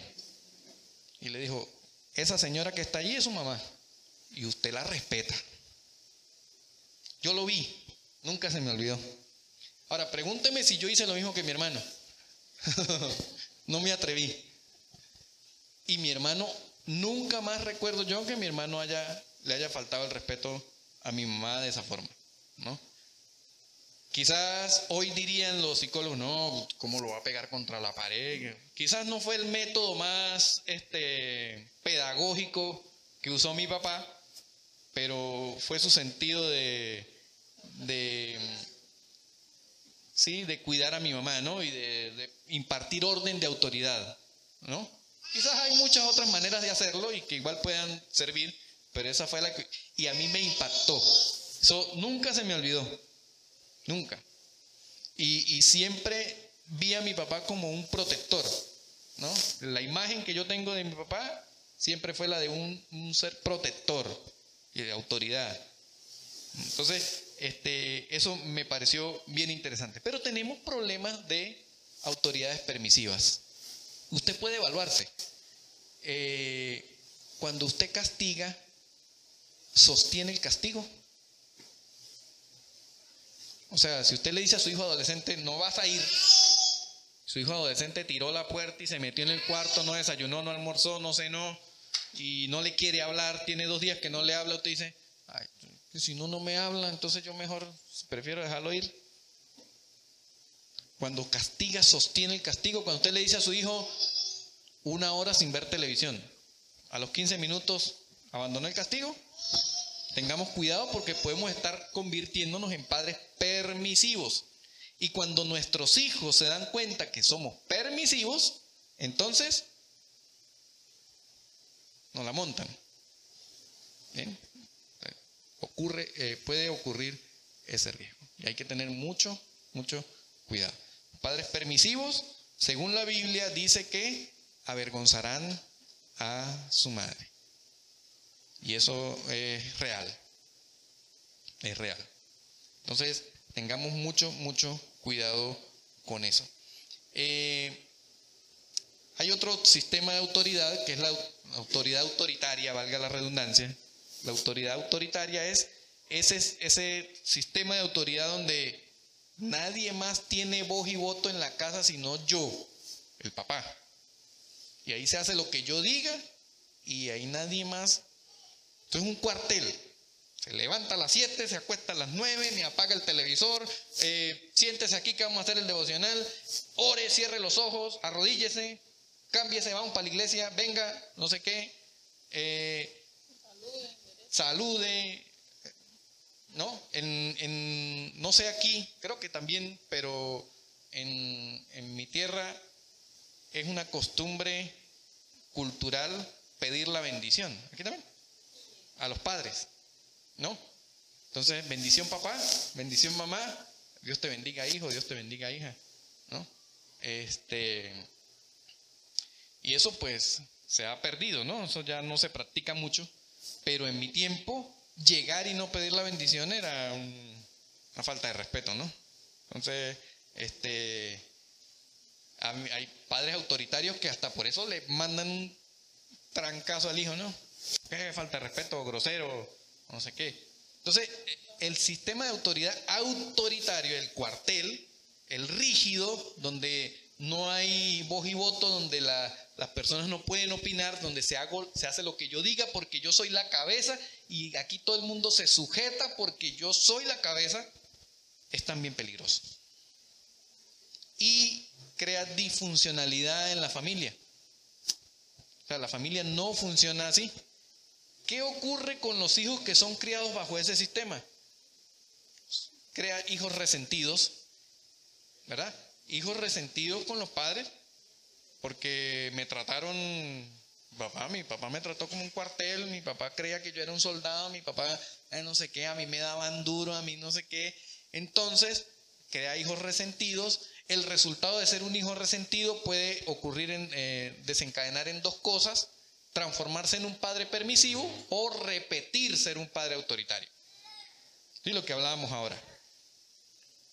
y le dijo, esa señora que está allí es su mamá y usted la respeta. Yo lo vi, nunca se me olvidó. Ahora, pregúnteme si yo hice lo mismo que mi hermano. <laughs> no me atreví. Y mi hermano, nunca más recuerdo yo que mi hermano haya, le haya faltado el respeto a mi mamá de esa forma, ¿no? Quizás hoy dirían los psicólogos, no, ¿cómo lo va a pegar contra la pared? Quizás no fue el método más este, pedagógico que usó mi papá, pero fue su sentido de, de, ¿sí? de cuidar a mi mamá, ¿no? Y de, de impartir orden de autoridad, ¿no? Quizás hay muchas otras maneras de hacerlo y que igual puedan servir, pero esa fue la que... Y a mí me impactó. Eso nunca se me olvidó. Nunca. Y, siempre vi a mi papá como un protector, ¿no? La imagen que yo tengo de mi papá siempre fue la de un, ser protector y de autoridad. Entonces, este, eso me pareció bien interesante. Pero tenemos problemas de autoridades permisivas. Usted puede evaluarse. Eh, cuando usted castiga, ¿sostiene el castigo? O sea, si usted le dice a su hijo adolescente, no vas a ir, su hijo adolescente tiró la puerta y se metió en el cuarto, no desayunó, no almorzó, no cenó y no le quiere hablar, tiene dos días que no le habla, usted dice, Ay, si no, no me habla, entonces yo mejor prefiero dejarlo ir. Cuando castiga, sostiene el castigo. Cuando usted le dice a su hijo una hora sin ver televisión, a los 15 minutos abandona el castigo, Tengamos cuidado porque podemos estar convirtiéndonos en padres permisivos. Y cuando nuestros hijos se dan cuenta que somos permisivos, entonces nos la montan. ocurre, eh, puede ocurrir ese riesgo. Y hay que tener mucho, mucho cuidado. Padres permisivos, según la Biblia, dice que avergonzarán a su madre. Y eso es real. Es real. Entonces, tengamos mucho, mucho cuidado con eso. Eh, hay otro sistema de autoridad que es la autoridad autoritaria, valga la redundancia. La autoridad autoritaria es ese, ese sistema de autoridad donde nadie más tiene voz y voto en la casa sino yo, el papá. Y ahí se hace lo que yo diga y ahí nadie más. Esto es un cuartel. Se levanta a las 7, se acuesta a las 9, me apaga el televisor, eh, siéntese aquí que vamos a hacer el devocional, ore, cierre los ojos, arrodíllese, cámbiese, vamos para la iglesia, venga, no sé qué, eh, salude, ¿no? En, no sé aquí, creo que también, pero en, en mi tierra es una costumbre cultural pedir la bendición. Aquí también. A los padres. ¿No? Entonces, bendición papá, bendición mamá, Dios te bendiga hijo, Dios te bendiga hija. ¿No? Este. Y eso pues se ha perdido, ¿no? Eso ya no se practica mucho. Pero en mi tiempo, llegar y no pedir la bendición era una falta de respeto, ¿no? Entonces, este, hay padres autoritarios que hasta por eso le mandan un trancazo al hijo, ¿no? ¿Qué falta de respeto, grosero, no sé qué. Entonces, el sistema de autoridad autoritario, el cuartel, el rígido, donde no hay voz y voto, donde las personas no pueden opinar, donde se, se hace lo que yo diga porque yo soy la cabeza y aquí todo el mundo se sujeta porque yo soy la cabeza, es también peligroso. Y crea disfuncionalidad en la familia. O sea, la familia no funciona así. ¿Qué ocurre con los hijos que son criados bajo ese sistema? Crea hijos resentidos, ¿verdad? Hijos resentidos con los padres porque me trataron, papá, mi papá me trató como un cuartel, mi papá creía que yo era un soldado, mi papá eh, no sé qué, a mí me daban duro, a mí no sé qué. Entonces, crea hijos resentidos. El resultado de ser un hijo resentido puede ocurrir en, eh, desencadenar en dos cosas transformarse en un padre permisivo o repetir ser un padre autoritario. Y lo que hablábamos ahora.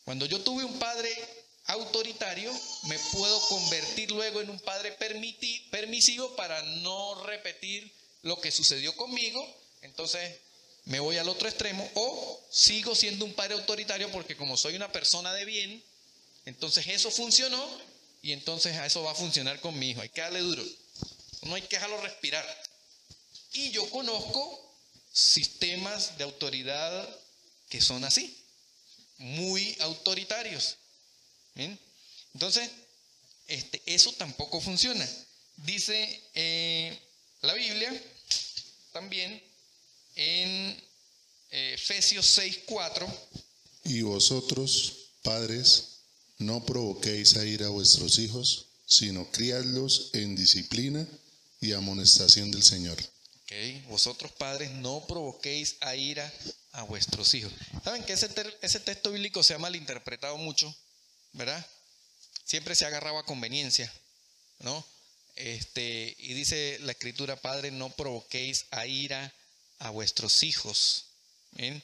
Cuando yo tuve un padre me puedo convertir luego en un padre permisivo para no repetir lo que sucedió conmigo. Entonces me voy al otro extremo o sigo siendo un padre autoritario porque como soy una persona de bien, entonces eso funcionó y entonces a eso va a funcionar con mi hijo. Hay que darle duro. No hay que dejarlo respirar. Y yo conozco sistemas de autoridad que son así, muy autoritarios. Entonces, este, eso tampoco funciona. Dice eh, la Biblia también en eh, Efesios 6:4. Y vosotros, padres, no provoquéis a ir a vuestros hijos, sino criadlos en disciplina y amonestación del Señor. Okay. Vosotros padres no provoquéis a ira a vuestros hijos. Saben que ese, ese texto bíblico se ha malinterpretado mucho, ¿verdad? Siempre se agarraba a conveniencia, ¿no? Este, y dice la escritura, Padre, no provoquéis a ira a vuestros hijos. ¿Bien?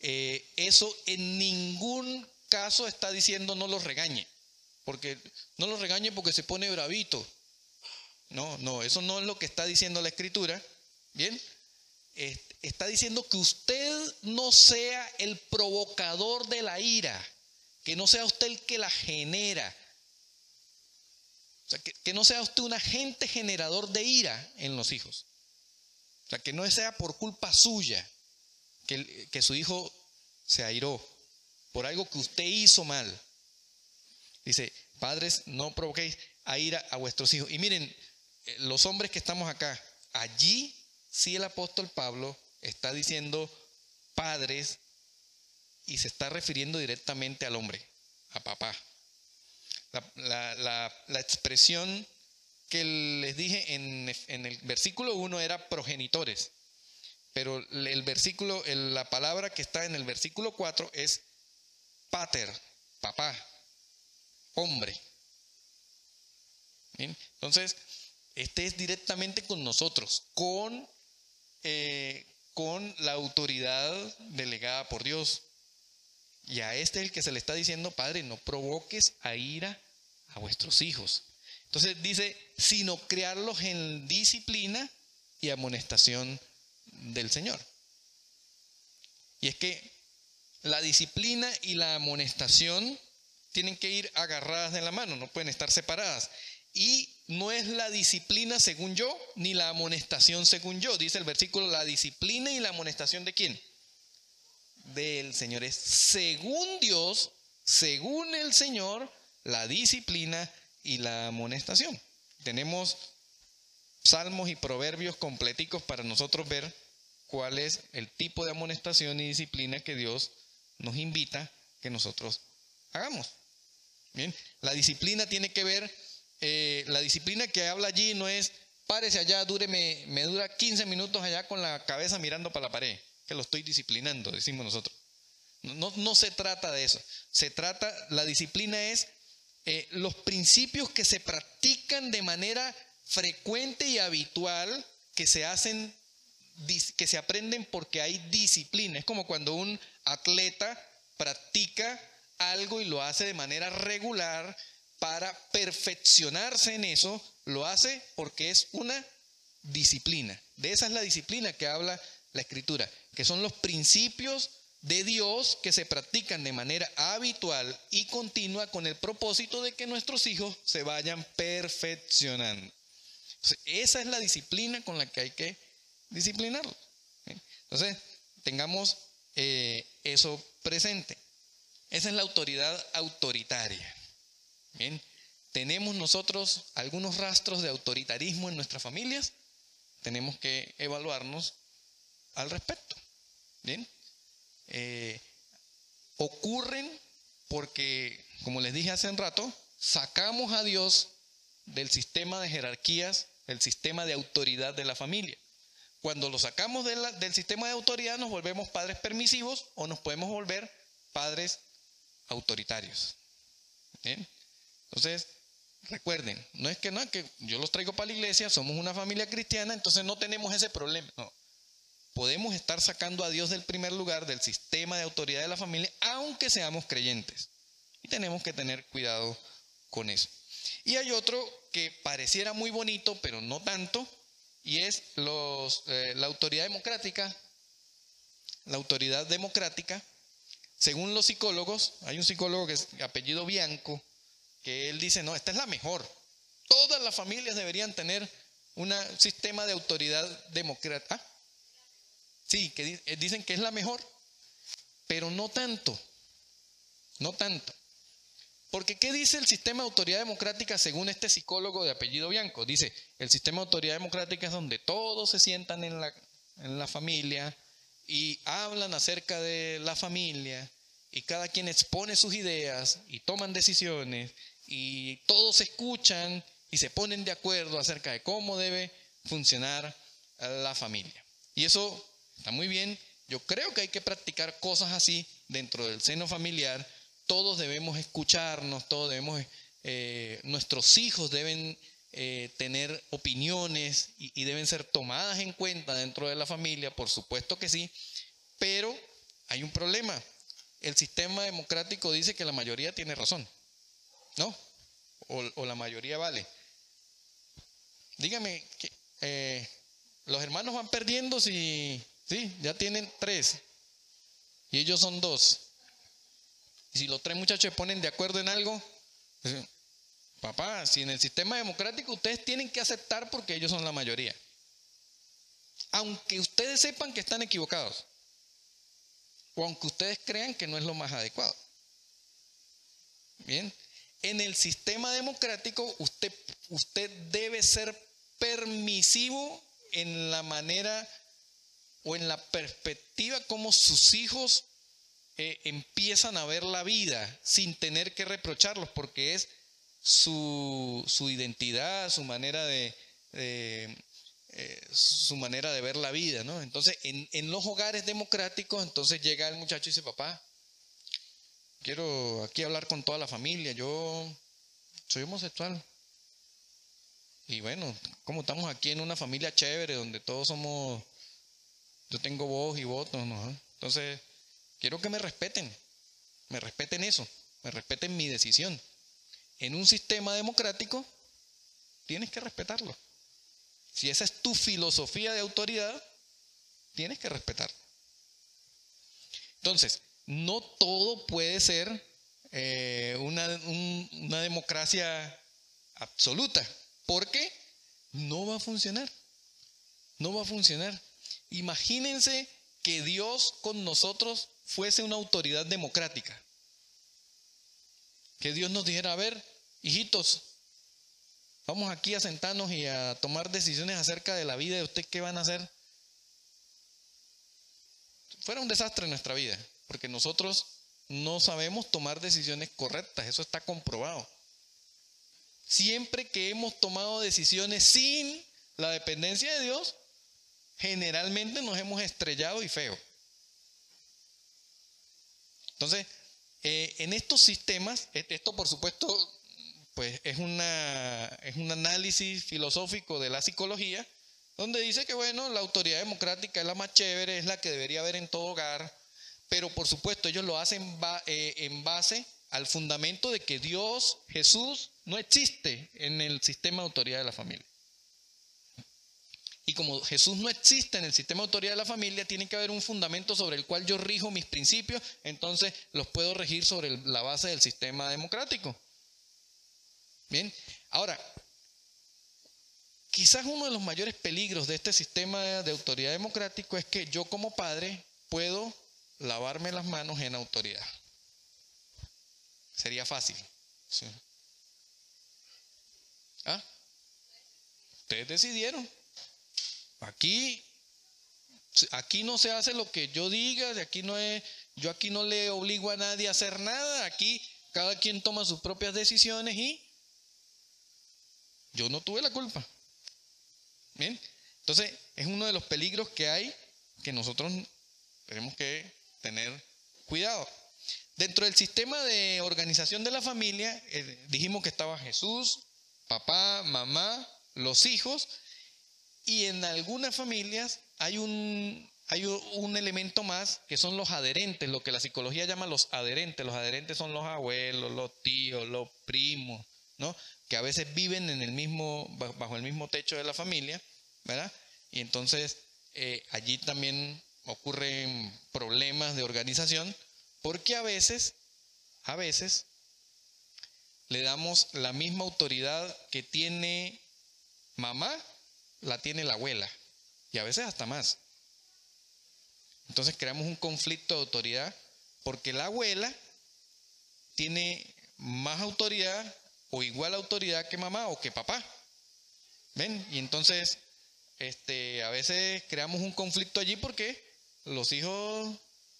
Eh, eso en ningún caso está diciendo no los regañe, porque no los regañe porque se pone bravito, no, no, eso no es lo que está diciendo la escritura. Bien, está diciendo que usted no sea el provocador de la ira, que no sea usted el que la genera. O sea, que, no sea usted un agente generador de ira en los hijos. O sea, que no sea por culpa suya que, que su hijo se airó por algo que usted hizo mal. Dice, padres, no provoquéis a ira a vuestros hijos. Y miren, los hombres que estamos acá, allí sí el apóstol Pablo está diciendo padres y se está refiriendo directamente al hombre, a papá. La, expresión que les dije en, en, el versículo 1 era progenitores, pero el versículo, la palabra que está en el versículo 4 es pater, papá, hombre. Entonces, este es directamente con nosotros, con, eh, con la autoridad delegada por Dios. Y a este es el que se le está diciendo, Padre, no provoques a ira a vuestros hijos. Entonces dice, sino crearlos en disciplina y amonestación del Señor. Y es que la disciplina y la amonestación tienen que ir agarradas de la mano, no pueden estar separadas. Y no es la disciplina según yo, ni la amonestación según yo. Dice el versículo, la disciplina y la amonestación de quién? Del Señor. Es según Dios, según el Señor, la disciplina y la amonestación. Tenemos salmos y proverbios completicos para nosotros ver cuál es el tipo de amonestación y disciplina que Dios nos invita que nosotros hagamos. Bien, la disciplina tiene que ver, eh, la disciplina que habla allí no es párese allá, dure, me, me dura 15 minutos allá con la cabeza mirando para la pared, que lo estoy disciplinando, decimos nosotros. No, no se trata de eso. Se trata, la disciplina es eh, los principios que se practican de manera frecuente y habitual, que se hacen, que se aprenden porque hay disciplina. Es como cuando un atleta practica algo y lo hace de manera regular para perfeccionarse en eso, lo hace porque es una disciplina. De esa es la disciplina que habla la escritura, que son los principios de Dios que se practican de manera habitual y continua con el propósito de que nuestros hijos se vayan perfeccionando. esa es la disciplina con la que hay que disciplinarlo. Entonces, tengamos eh, eso presente. Esa es la autoridad autoritaria. Tenemos nosotros algunos rastros de autoritarismo en nuestras familias. Tenemos que evaluarnos al respecto. Bien, eh, ocurren porque, como les dije hace un rato, sacamos a Dios del sistema de jerarquías, del sistema de autoridad de la familia. Cuando lo sacamos del sistema de autoridad nos volvemos padres permisivos o nos podemos volver padres autoritarios. Entonces, recuerden, no es que no, que yo los traigo para la iglesia, somos una familia cristiana, entonces no tenemos ese problema. No, podemos estar sacando a Dios del primer lugar del sistema de autoridad de la familia, aunque seamos creyentes. Y tenemos que tener cuidado con eso. Y hay otro que pareciera muy bonito, pero no tanto, y es los, eh, la autoridad democrática. La autoridad democrática, según los psicólogos, hay un psicólogo que es apellido Bianco, que él dice, no, esta es la mejor. Todas las familias deberían tener un sistema de autoridad democrática. ¿Ah? Sí, que eh, dicen que es la mejor, pero no tanto, no tanto. Porque ¿qué dice el sistema de autoridad democrática según este psicólogo de apellido Bianco? Dice, el sistema de autoridad democrática es donde todos se sientan en la, en la familia y hablan acerca de la familia y cada quien expone sus ideas y toman decisiones y todos escuchan y se ponen de acuerdo acerca de cómo debe funcionar la familia. Y eso Está muy bien. Yo creo que hay que practicar cosas así dentro del seno familiar. Todos debemos escucharnos, todos debemos, eh, nuestros hijos deben eh, tener opiniones y, deben ser tomadas en cuenta dentro de la familia, por supuesto que sí, pero hay un problema. El sistema democrático dice que la mayoría tiene razón, ¿no? O, la mayoría vale. Dígame, eh, los hermanos van perdiendo si Sí, ya tienen tres. Y ellos son dos. Y si los tres muchachos se ponen de acuerdo en algo, pues, papá, si en el sistema democrático ustedes tienen que aceptar porque ellos son la mayoría. Aunque ustedes sepan que están equivocados. O aunque ustedes crean que no es lo más adecuado. Bien. En el sistema democrático usted, usted debe ser permisivo en la manera o en la perspectiva como sus hijos eh, empiezan a ver la vida sin tener que reprocharlos, porque es su, identidad, su manera de, eh, su manera de ver la vida, ¿no? Entonces, en, en los hogares democráticos, entonces llega el muchacho y dice, papá, quiero aquí hablar con toda la familia, yo soy homosexual. Y bueno, como estamos aquí en una familia chévere, donde todos somos, yo tengo voz y voto, ¿no? Entonces, quiero que me respeten, me respeten eso, me respeten mi decisión. En un sistema democrático, tienes que respetarlo. Si esa es tu filosofía de autoridad, tienes que respetarlo. Entonces, no todo puede ser eh, una, una democracia absoluta, porque no va a funcionar. No va a funcionar. Imagínense que Dios con nosotros fuese una autoridad democrática. Que Dios nos dijera, a ver, hijitos, vamos aquí a sentarnos y a tomar decisiones acerca de la vida de usted, ¿qué van a hacer? Fuera un desastre en nuestra vida, porque nosotros no sabemos tomar decisiones correctas, eso está comprobado. Siempre que hemos tomado decisiones sin la dependencia de Dios, generalmente nos hemos estrellado y feo. Entonces, eh, en estos sistemas, e-, esto por supuesto, pues es, una, es un análisis filosófico de la psicología, donde dice que, bueno, la autoridad democrática es la más chévere, es la que debería haber en todo hogar, pero por supuesto ellos lo hacen eh, en base al fundamento de que Dios, Jesús, no existe en el sistema de autoridad de la familia. Y como Jesús no existe en el sistema de autoridad de la familia, tiene que haber un fundamento sobre el cual yo rijo mis principios, entonces los puedo regir sobre la base del sistema democrático. Bien, ahora, quizás uno de los mayores peligros de este sistema de autoridad democrático es que yo como padre puedo lavarme las manos en autoridad. Sería fácil. ¿Ah? Ustedes decidieron. Aquí, aquí no se hace lo que yo diga, aquí no es, yo aquí no le obligo a nadie a hacer nada, aquí cada quien toma sus propias decisiones y yo no tuve la culpa. Bien, entonces es uno de los peligros que hay que nosotros tenemos que tener cuidado. Dentro del sistema de organización de la familia, eh, dijimos que estaba Jesús, papá, mamá, los hijos, y en algunas familias hay un, hay un elemento más que son los adherentes, lo que la psicología llama los adherentes. Los adherentes son los abuelos, los tíos, los primos, ¿no? Que a veces viven en el mismo, bajo el mismo techo de la familia, ¿verdad? Y entonces eh, allí también ocurren problemas de organización porque a veces, a veces, le damos la misma autoridad que tiene mamá la tiene la abuela y a veces hasta más. Entonces creamos un conflicto de autoridad porque la abuela tiene más autoridad o igual autoridad que mamá o que papá. ¿Ven? Y entonces este, a veces creamos un conflicto allí porque los hijos,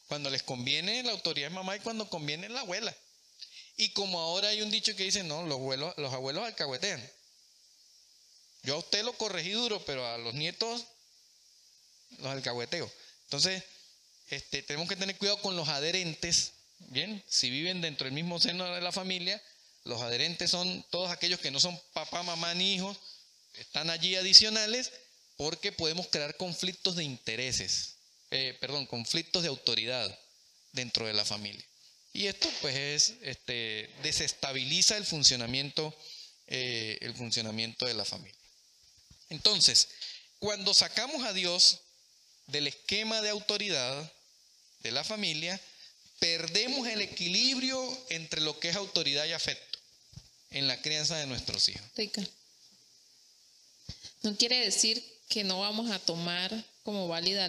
cuando les conviene, la autoridad es mamá y cuando conviene la abuela. Y como ahora hay un dicho que dice, no, los abuelos, los abuelos alcahuetean. Yo a usted lo corregí duro, pero a los nietos los alcahueteo. Entonces, este, tenemos que tener cuidado con los adherentes, ¿bien? Si viven dentro del mismo seno de la familia, los adherentes son todos aquellos que no son papá, mamá ni hijos, están allí adicionales, porque podemos crear conflictos de intereses, eh, perdón, conflictos de autoridad dentro de la familia. Y esto pues es, este, desestabiliza el funcionamiento, eh, el funcionamiento de la familia. Entonces, cuando sacamos a Dios del esquema de autoridad de la familia, perdemos el equilibrio entre lo que es autoridad y afecto en la crianza de nuestros hijos. No quiere decir que no vamos a tomar como válida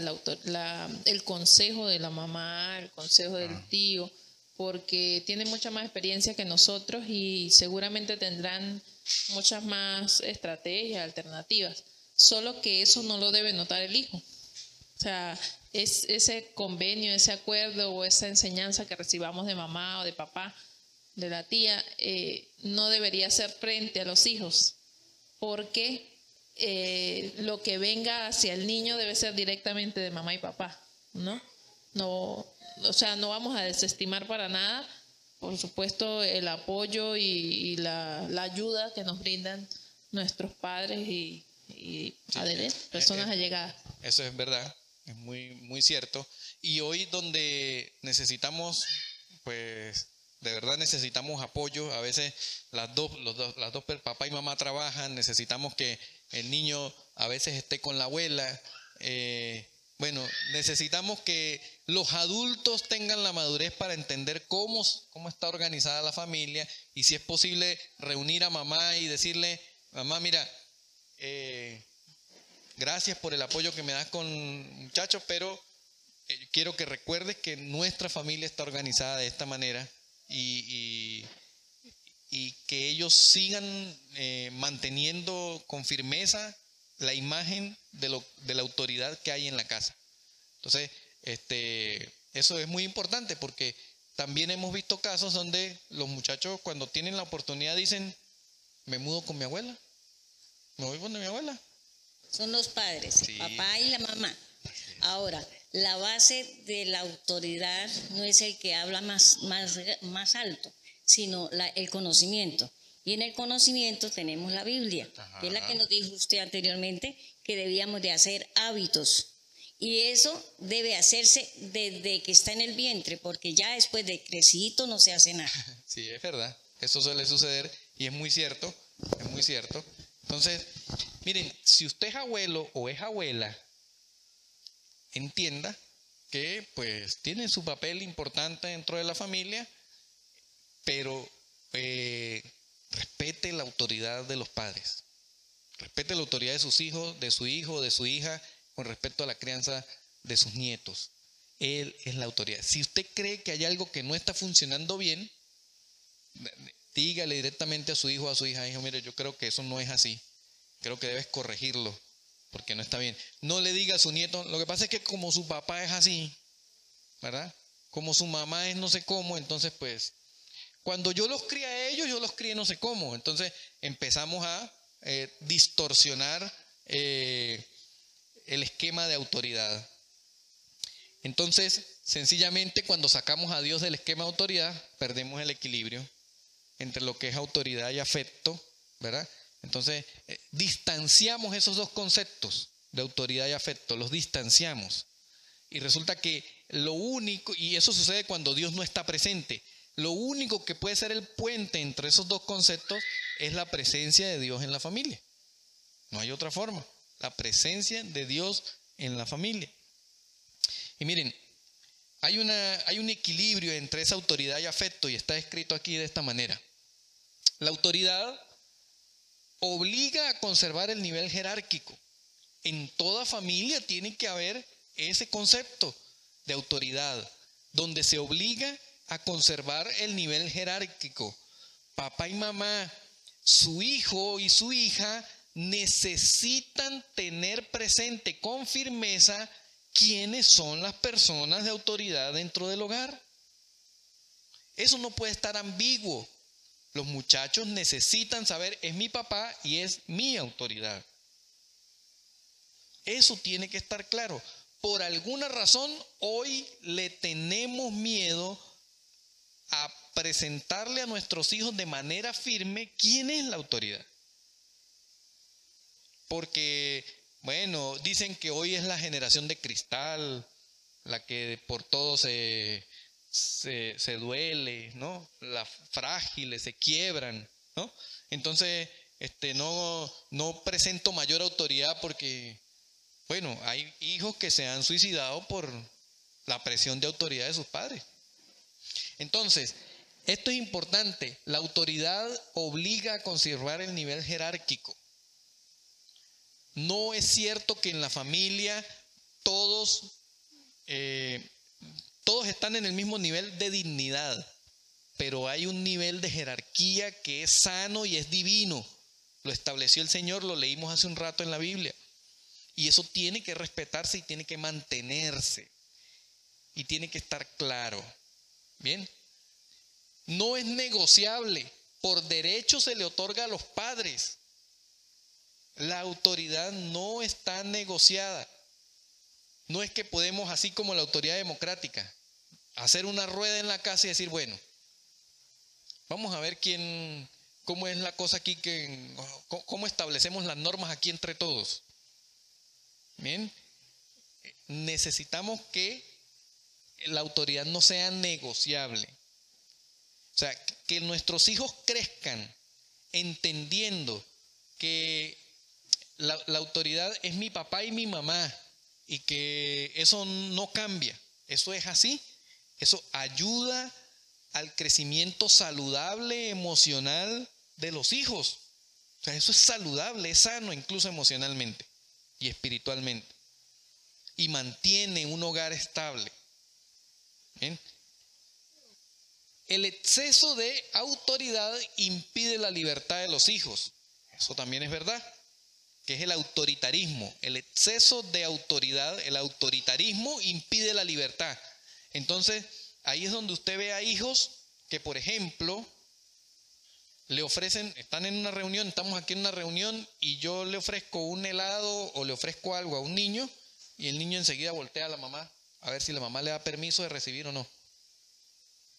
el consejo de la mamá, el consejo del ah. tío, porque tienen mucha más experiencia que nosotros y seguramente tendrán muchas más estrategias, alternativas. Solo que eso no lo debe notar el hijo. O sea, es ese convenio, ese acuerdo o esa enseñanza que recibamos de mamá o de papá, de la tía, eh, no debería ser frente a los hijos, porque eh, lo que venga hacia el niño debe ser directamente de mamá y papá, ¿no? No, o sea, no vamos a desestimar para nada, por supuesto, el apoyo y, la, ayuda que nos brindan nuestros padres y, personas eh, eh, allegadas. Eso es verdad, es muy, muy cierto. Y hoy donde necesitamos, pues, de verdad necesitamos apoyo. A veces las dos, los dos, las dos, papá y mamá trabajan, necesitamos que el niño a veces esté con la abuela. Eh, bueno, necesitamos que los adultos tengan la madurez para entender cómo, cómo está organizada la familia y si es posible reunir a mamá y decirle, mamá, mira, eh, gracias por el apoyo que me das con muchachos, pero eh, quiero que recuerdes que nuestra familia está organizada de esta manera y, y, que ellos sigan eh, manteniendo con firmeza la imagen de, lo, de la autoridad que hay en la casa. Entonces, este, eso es muy importante porque también hemos visto casos donde los muchachos cuando tienen la oportunidad dicen, me mudo con mi abuela, me voy con mi abuela. Son los padres, el papá y la mamá. Ahora, la base de la autoridad no es el que habla más, más, más alto, sino el conocimiento. Y en el conocimiento tenemos la Biblia, que es la que nos dijo usted anteriormente, que debíamos de hacer hábitos. Y eso debe hacerse desde que está en el vientre, porque ya después de crecito no se hace nada. <laughs> Sí, es verdad. Eso suele suceder y es muy cierto, es muy cierto. Entonces, miren, si usted es abuelo o es abuela, entienda que pues tiene su papel importante dentro de la familia, pero eh, respete la autoridad de los padres. Respete la autoridad de sus hijos, de su hijo, de su hija, con respecto a la crianza de sus nietos. Él es la autoridad. Si usted cree que hay algo que no está funcionando bien, dígale directamente a su hijo o a su hija, hijo, mire, yo creo que eso no es así. Creo que debes corregirlo, porque no está bien. No le diga a su nieto, lo que pasa es que como su papá es así, ¿verdad? Como su mamá es no sé cómo, entonces pues cuando yo los crié a ellos, yo los crié no sé cómo. Entonces empezamos a eh, distorsionar eh, el esquema de autoridad. Entonces, sencillamente cuando sacamos a Dios del esquema de autoridad, perdemos el equilibrio entre lo que es autoridad y afecto, ¿verdad? Entonces, eh, distanciamos esos dos conceptos de autoridad y afecto, los distanciamos. Y resulta que lo único, y eso sucede cuando Dios no está presente, lo único que puede ser el puente entre esos dos conceptos es la presencia de Dios en la familia. No hay otra forma. La presencia de Dios en la familia. Y miren, hay, una, hay un equilibrio entre esa autoridad y afecto y está escrito aquí de esta manera. La autoridad obliga a conservar el nivel jerárquico. En toda familia tiene que haber ese concepto de autoridad, donde se obliga a conservar el nivel jerárquico. Papá y mamá, su hijo y su hija necesitan tener presente con firmeza quiénes son las personas de autoridad dentro del hogar. Eso no puede estar ambiguo. Los muchachos necesitan saber, es mi papá y es mi autoridad. Eso tiene que estar claro. Por alguna razón, hoy le tenemos miedo a presentarle a nuestros hijos de manera firme quién es la autoridad. Porque, bueno, dicen que hoy es la generación de cristal, la que por todo se, se, duele, ¿no? Las frágiles se quiebran, ¿no? Entonces, este, no, no presento mayor autoridad porque, bueno, hay hijos que se han suicidado por la presión de autoridad de sus padres. Entonces, esto es importante. La autoridad obliga a conservar el nivel jerárquico. No es cierto que en la familia todos, eh, todos están en el mismo nivel de dignidad, pero hay un nivel de jerarquía que es sano y es divino. Lo estableció el Señor, lo leímos hace un rato en la Biblia. Y eso tiene que respetarse y tiene que mantenerse. Y tiene que estar claro. Bien. No es negociable. Por derecho se le otorga a los padres. La autoridad no está negociada. No es que podemos, así como la autoridad democrática, hacer una rueda en la casa y decir, bueno, vamos a ver quién, cómo es la cosa aquí, que, cómo establecemos las normas aquí entre todos. Bien, necesitamos que la autoridad no sea negociable. O sea, que nuestros hijos crezcan entendiendo que la, autoridad es mi papá y mi mamá y que eso no cambia. Eso es así. Eso ayuda al crecimiento saludable emocional de los hijos. O sea, eso es saludable, es sano incluso emocionalmente y espiritualmente. Y mantiene un hogar estable. El exceso de autoridad impide la libertad de los hijos. Eso también es verdad, que es el autoritarismo. El exceso de autoridad, el autoritarismo impide la libertad. Entonces, ahí es donde usted ve a hijos que, por ejemplo, le ofrecen, están en una reunión, estamos aquí en una reunión y yo le ofrezco un helado o le ofrezco algo a un niño y el niño enseguida voltea a la mamá a ver si la mamá le da permiso de recibir o no.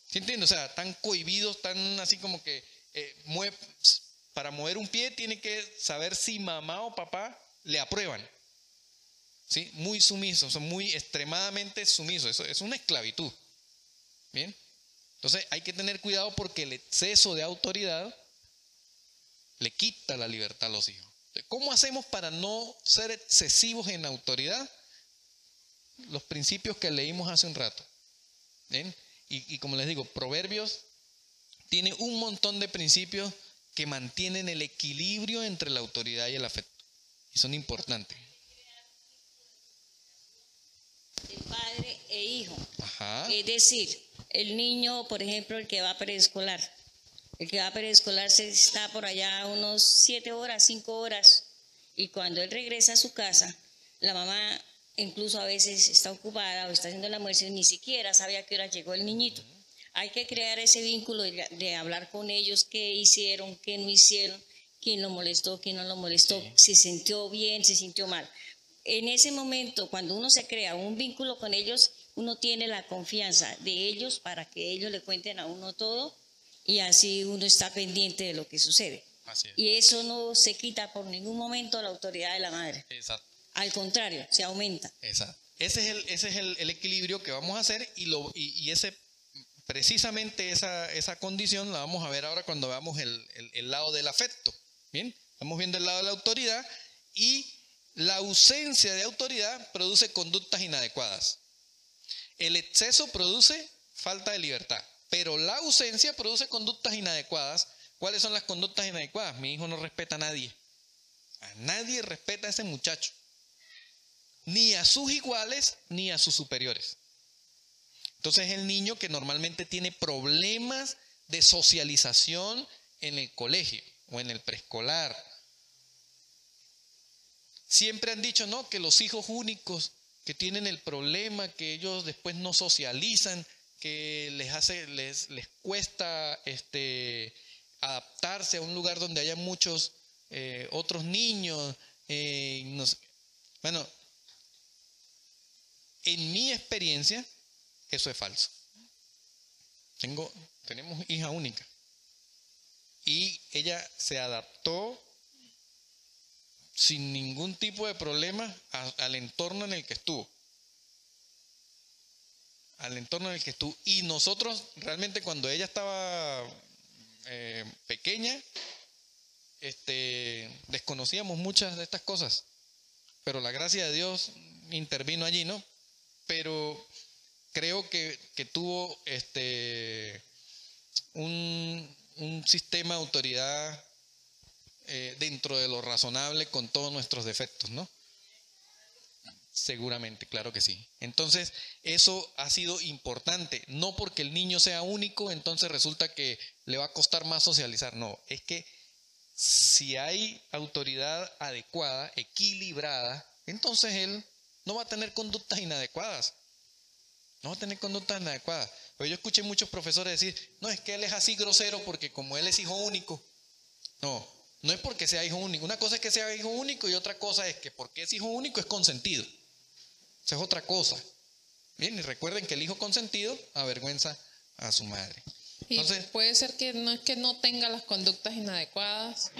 ¿Sí entiendes? O sea, tan cohibidos, tan así como que eh, para mover un pie tiene que saber si mamá o papá le aprueban. ¿Sí? Muy sumisos, son muy extremadamente sumisos. Eso es una esclavitud. ¿Bien? Entonces hay que tener cuidado porque el exceso de autoridad le quita la libertad a los hijos. ¿Cómo hacemos para no ser excesivos en autoridad? Los principios que leímos hace un rato. Y, y como les digo, Proverbios tiene un montón de principios que mantienen el equilibrio entre la autoridad y el afecto. Y son importantes. De padre e hijo. Es decir, el niño, por ejemplo, el que va a preescolar, el que va a preescolar se está por allá unos siete horas, cinco horas, y cuando él regresa a su casa, la mamá incluso a veces está ocupada o está haciendo la almuerzo y ni siquiera sabe a qué hora llegó el niñito. Hay que crear ese vínculo de, hablar con ellos, qué hicieron, qué no hicieron, quién lo molestó, quién no lo molestó, si se sintió bien, si sintió mal. En ese momento, cuando uno se crea un vínculo con ellos, uno tiene la confianza de ellos para que ellos le cuenten a uno todo y así uno está pendiente de lo que sucede. Y eso no se quita por ningún momento la autoridad de la madre. Exacto. Al contrario, se aumenta. Exacto. Ese es el, ese es el, equilibrio que vamos a hacer y, lo, y, ese, precisamente esa, esa, condición la vamos a ver ahora cuando veamos el, el lado del afecto. Bien, estamos viendo el lado de la autoridad y la ausencia de autoridad produce conductas inadecuadas. El exceso produce falta de libertad, pero la ausencia produce conductas inadecuadas. ¿Cuáles son las conductas inadecuadas? Mi hijo no respeta a nadie. A nadie respeta a ese muchacho. Ni a sus iguales, ni a sus superiores. Entonces es el niño que normalmente tiene problemas de socialización en el colegio o en el preescolar. Siempre han dicho, no, que los hijos únicos que tienen el problema, que ellos después no socializan, que les hace, les, les cuesta este, adaptarse a un lugar donde haya muchos eh, otros niños. Eh, bueno, en mi experiencia, eso es falso. Tengo, tenemos hija única. Y ella se adaptó sin ningún tipo de problema al entorno en el que estuvo. Al entorno en el que estuvo. Y nosotros realmente cuando ella estaba eh, pequeña, este, desconocíamos muchas de estas cosas. Pero la gracia de Dios intervino allí, ¿no? Pero creo que, tuvo este, un, un sistema de autoridad eh, dentro de lo razonable con todos nuestros defectos, ¿no? Seguramente, claro que sí. Entonces, eso ha sido importante. No porque el niño sea único, entonces resulta que le va a costar más socializar. No, es que si hay autoridad adecuada, equilibrada, entonces él no va a tener conductas inadecuadas. No va a tener conductas inadecuadas. Pero yo escuché muchos profesores decir, no, es que él es así grosero porque como él es hijo único. No, No es porque sea hijo único. Una cosa es que sea hijo único y otra cosa es que porque es hijo único es consentido. Esa es otra cosa. Bien, y recuerden que el hijo consentido avergüenza a su madre. Entonces, puede ser que no es que no tenga las conductas inadecuadas,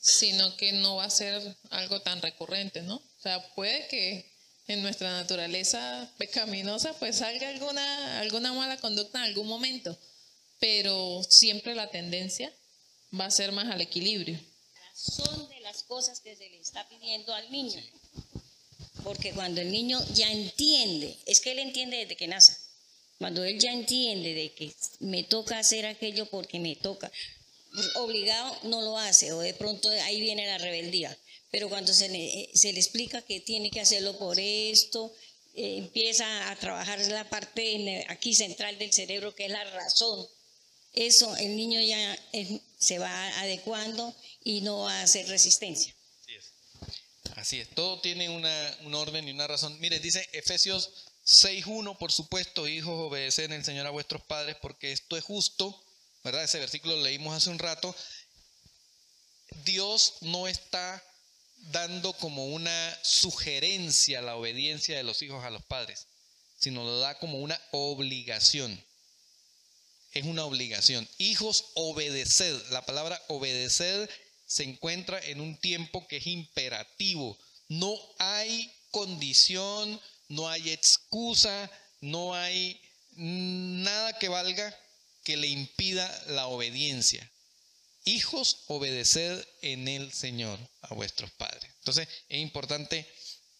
sino que no va a ser algo tan recurrente, ¿no? O sea, puede que en nuestra naturaleza pecaminosa pues salga alguna, alguna mala conducta en algún momento, pero siempre la tendencia va a ser más al equilibrio. Son de las cosas que se le está pidiendo al niño. Porque cuando el niño ya entiende, es que él entiende desde que nace. Cuando él ya entiende de que me toca hacer aquello porque me toca, obligado no lo hace, o de pronto ahí viene la rebeldía. Pero cuando se le, se le explica que tiene que hacerlo por esto, eh, empieza a trabajar la parte aquí central del cerebro, que es la razón. Eso el niño ya se va adecuando y no va a hacer resistencia. Así es, todo tiene una, un orden y una razón. Mire, dice Efesios 6.1, por supuesto, hijos, obedecen el Señor a vuestros padres porque esto es justo, ¿verdad? Ese versículo lo leímos hace un rato. Dios no está dando como una sugerencia la obediencia de los hijos a los padres, sino lo da como una obligación. Es una obligación. Hijos, obedeced. La palabra obedeced se encuentra en un tiempo que es imperativo. No hay condición, no hay excusa, no hay nada que valga que le impida la obediencia. Hijos, obedeced en el Señor a vuestros padres. Entonces es importante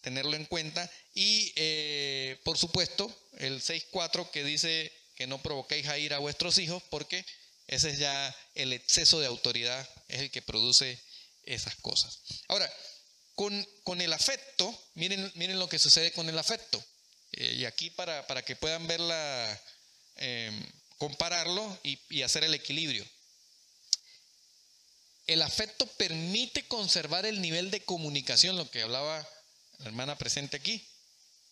tenerlo en cuenta. Y eh, por supuesto, el 6.4 que dice que no provoquéis a ir a vuestros hijos, porque ese es ya el exceso de autoridad, es el que produce esas cosas. Ahora, con, con el afecto, miren, miren lo que sucede con el afecto. Eh, y aquí para, para, que puedan verla, eh, compararlo y, y hacer el equilibrio. El afecto permite conservar el nivel de comunicación, lo que hablaba la hermana presente aquí.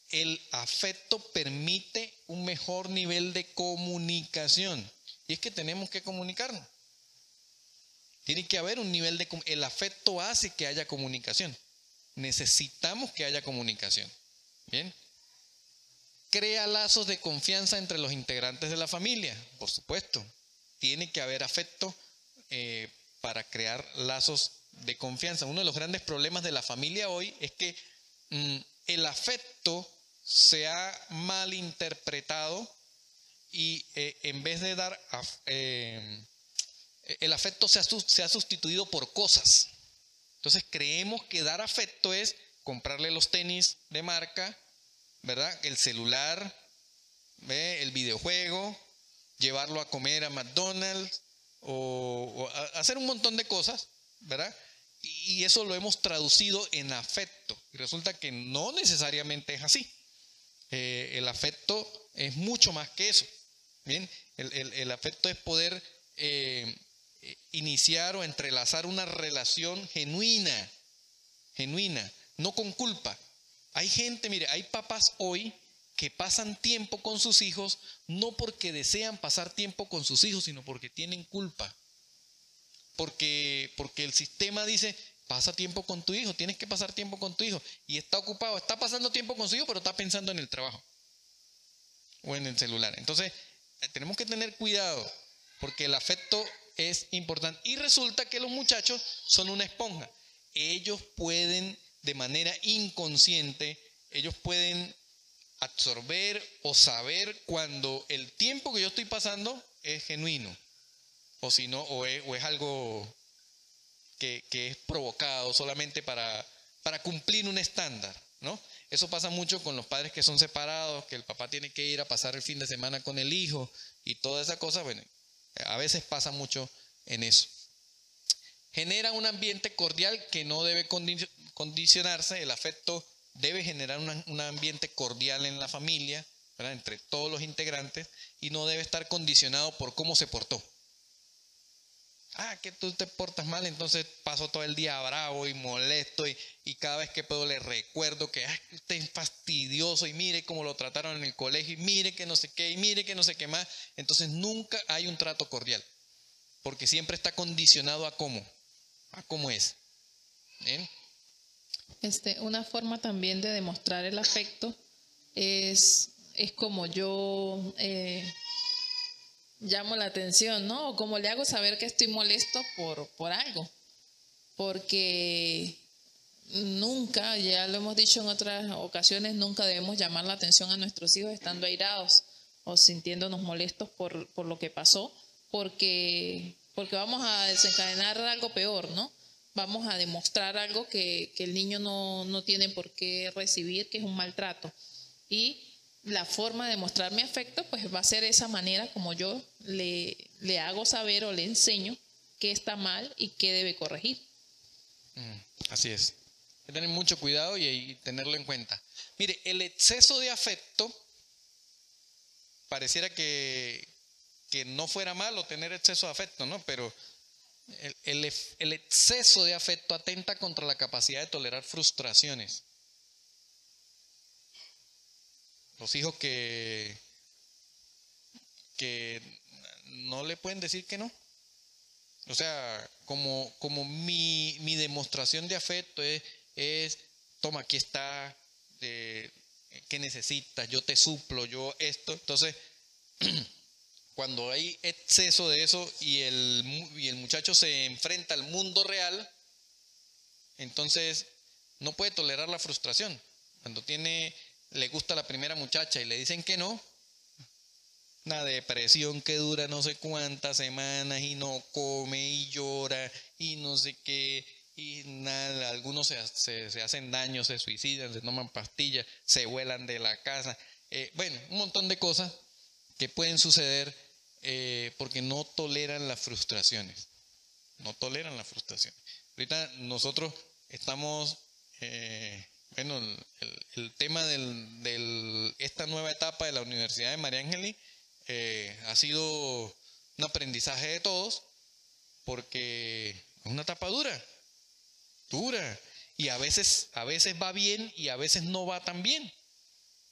El afecto permite un mejor nivel de comunicación. Y es que tenemos que comunicarnos. Tiene que haber un nivel de... El afecto hace que haya comunicación. Necesitamos que haya comunicación. Bien. Crea lazos de confianza entre los integrantes de la familia. Por supuesto. Tiene que haber afecto eh, para crear lazos de confianza. Uno de los grandes problemas de la familia hoy es que mm, el afecto se ha malinterpretado y eh, en vez de dar, eh, el afecto se ha, se ha, sustituido por cosas. Entonces creemos que dar afecto es comprarle los tenis de marca, ¿verdad? El celular, el videojuego, llevarlo a comer a McDonald's o, hacer un montón de cosas, ¿verdad? Y eso lo hemos traducido en afecto. Y resulta que no necesariamente es así. Eh, el afecto es mucho más que eso. Bien, el, afecto es poder eh, iniciar o entrelazar una relación genuina, genuina, no con culpa. Hay gente, mire, hay papás hoy que pasan tiempo con sus hijos no porque desean pasar tiempo con sus hijos, sino porque tienen culpa. Porque, porque el sistema dice, pasa tiempo con tu hijo, tienes que pasar tiempo con tu hijo. Y está ocupado, está pasando tiempo con su hijo, pero está pensando en el trabajo o en el celular. Entonces, tenemos que tener cuidado porque el afecto es importante. Y resulta que los muchachos son una esponja. Ellos pueden, de manera inconsciente, ellos pueden absorber o saber cuando el tiempo que yo estoy pasando es genuino. O si no, o es, algo que, que, es provocado solamente para, para cumplir un estándar, ¿no? Eso pasa mucho con los padres que son separados, que el papá tiene que ir a pasar el fin de semana con el hijo y toda esa cosa. Bueno, a veces pasa mucho en eso. Genera un ambiente cordial que no debe condicionarse. El afecto debe generar un ambiente cordial en la familia, entre todos los integrantes, y no debe estar condicionado por cómo se portó ah, que tú te portas mal, entonces paso todo el día bravo y molesto y, cada vez que puedo le recuerdo que ah, usted es fastidioso y mire cómo lo trataron en el colegio y mire que no sé qué y mire que no sé qué más. Entonces nunca hay un trato cordial, porque siempre está condicionado a cómo, a cómo es. Este, una forma también de demostrar el afecto es, es como yo eh, llamo la atención, ¿no? O como le hago saber que estoy molesto por, por algo. Porque nunca, ya lo hemos dicho en otras ocasiones, nunca debemos llamar la atención a nuestros hijos estando airados o sintiéndonos molestos por, por lo que pasó, porque, porque vamos a desencadenar algo peor, ¿no? Vamos a demostrar algo que, que el niño no, no tiene por qué recibir, que es un maltrato. Y la forma de mostrar mi afecto, pues va a ser esa manera como yo le, le hago saber o le enseño qué está mal y qué debe corregir. Mm, así es. Hay que tener mucho cuidado y, tenerlo en cuenta. Mire, el exceso de afecto pareciera que, que no fuera malo tener exceso de afecto, ¿no? Pero el, exceso de afecto atenta contra la capacidad de tolerar frustraciones. Los hijos que, que no le pueden decir que no. O sea, como, como mi, demostración de afecto es, es, toma, aquí está, de, ¿qué necesitas? Yo te suplo, yo esto. Entonces, <clears throat> cuando hay exceso de eso y el, y el muchacho se enfrenta al mundo real, entonces no puede tolerar la frustración. Cuando tiene le gusta la primera muchacha y le dicen que no, una depresión que dura no sé cuántas semanas y no come y llora y no sé qué, y nada, algunos se, se, hacen daño, se suicidan, se toman pastillas, se vuelan de la casa, eh, bueno, un montón de cosas que pueden suceder eh, porque no toleran las frustraciones, no toleran las frustraciones. Ahorita nosotros estamos... Eh, bueno, el, tema de esta nueva etapa de la Universidad de María Ángeli eh, ha sido un aprendizaje de todos porque es una etapa dura, dura. Y a veces, a veces va bien y a veces no va tan bien.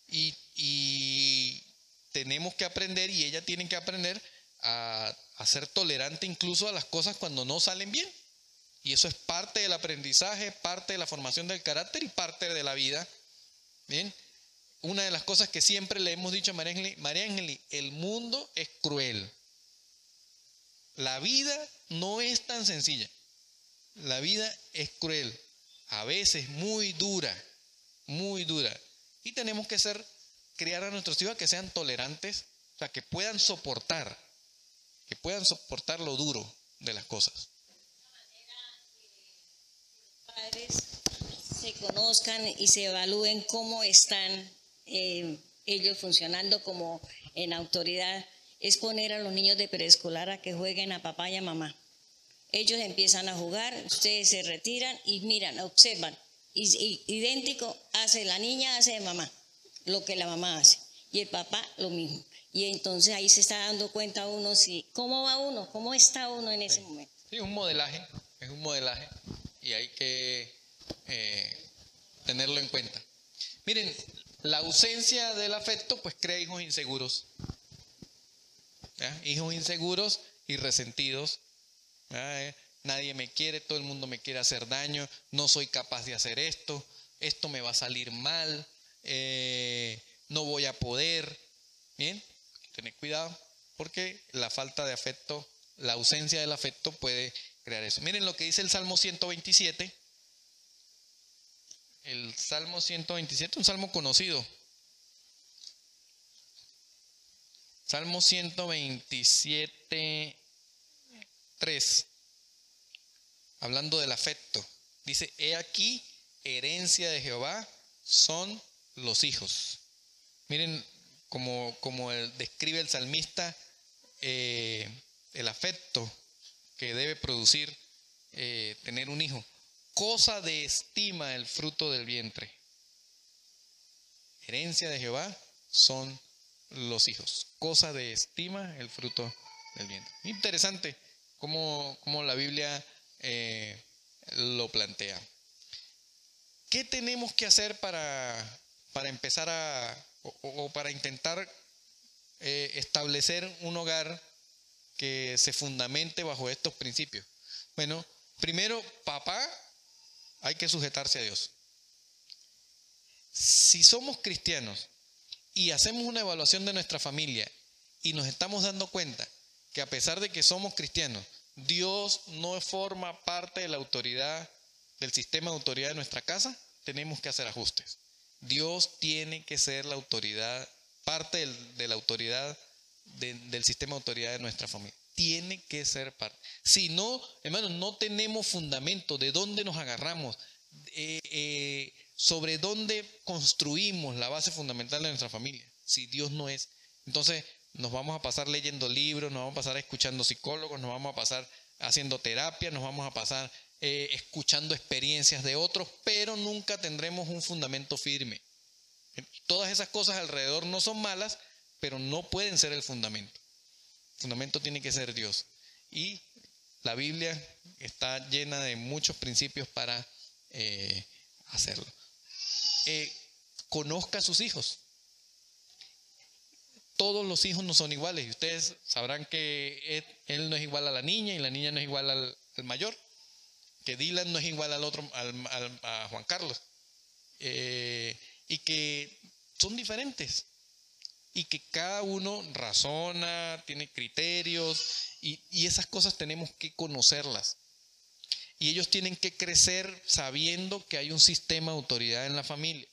Y, y tenemos que aprender y ella tiene que aprender a, ser tolerante incluso a las cosas cuando no salen bien. Y eso es parte del aprendizaje, parte de la formación del carácter y parte de la vida. Bien, una de las cosas que siempre le hemos dicho a María Ángel, María Ángel, el mundo es cruel. La vida no es tan sencilla. La vida es cruel, a veces muy dura, muy dura. Y tenemos que ser, criar a nuestros hijos que sean tolerantes, o sea, que puedan soportar, que puedan soportar lo duro de las cosas se conozcan y se evalúen cómo están eh, ellos funcionando como en autoridad, es poner a los niños de preescolar a que jueguen a papá y a mamá. Ellos empiezan a jugar, ustedes se retiran y miran, observan. Idéntico hace la niña, hace de mamá, lo que la mamá hace. Y el papá lo mismo. Y entonces ahí se está dando cuenta uno si, cómo va uno, cómo está uno en ese momento. Sí, un modelaje, es un modelaje y hay que eh, tenerlo en cuenta. Miren, la ausencia del afecto pues crea hijos inseguros. Hijos inseguros y resentidos. Eh, nadie me quiere, todo el mundo me quiere hacer daño, no soy capaz de hacer esto, esto me va a salir mal, eh, no voy a poder. Bien, tener cuidado porque la falta de afecto, la ausencia del afecto puede crear eso. Miren lo que dice el Salmo 127. El Salmo 127, un salmo conocido. Salmo 127, 3. Hablando del afecto. Dice, he aquí, herencia de Jehová son los hijos. Miren como, como describe el salmista eh, el afecto que debe producir eh, tener un hijo. Cosa de estima el fruto del vientre. Herencia de Jehová son los hijos. Cosa de estima el fruto del vientre. Interesante cómo, la Biblia eh, lo plantea. ¿Qué tenemos que hacer para, para empezar a, o, para intentar eh, establecer un hogar que se fundamente bajo estos principios? Bueno, primero, papá, hay que sujetarse a Dios. Si somos cristianos y hacemos una evaluación de nuestra familia y nos estamos dando cuenta que a pesar de que somos cristianos, Dios no forma parte de la autoridad, del sistema de autoridad de nuestra casa, tenemos que hacer ajustes. Dios tiene que ser la autoridad, parte de la autoridad del sistema de autoridad de nuestra familia. Tiene que ser parte. Si no, hermanos, no tenemos fundamento de dónde nos agarramos, eh, sobre dónde construimos la base fundamental de nuestra familia. Si Dios no es. Entonces, nos vamos a pasar leyendo libros, nos vamos a pasar escuchando psicólogos, nos vamos a pasar haciendo terapia, nos vamos a pasar eh, escuchando experiencias de otros, pero nunca tendremos un fundamento firme. Todas esas cosas alrededor no son malas, pero no pueden ser el fundamento. El fundamento tiene que ser Dios. Y la Biblia está llena de muchos principios para eh, hacerlo. Eh, conozca a sus hijos. Todos los hijos no son iguales y ustedes sabrán que él no es igual a la niña y la niña no es igual al mayor que Dylan no es igual al otro, a Juan Carlos, eh, y que son diferentes, y que cada uno razona, tiene criterios, y, y esas cosas tenemos que conocerlas. Y ellos tienen que crecer sabiendo que hay un sistema de autoridad en la familia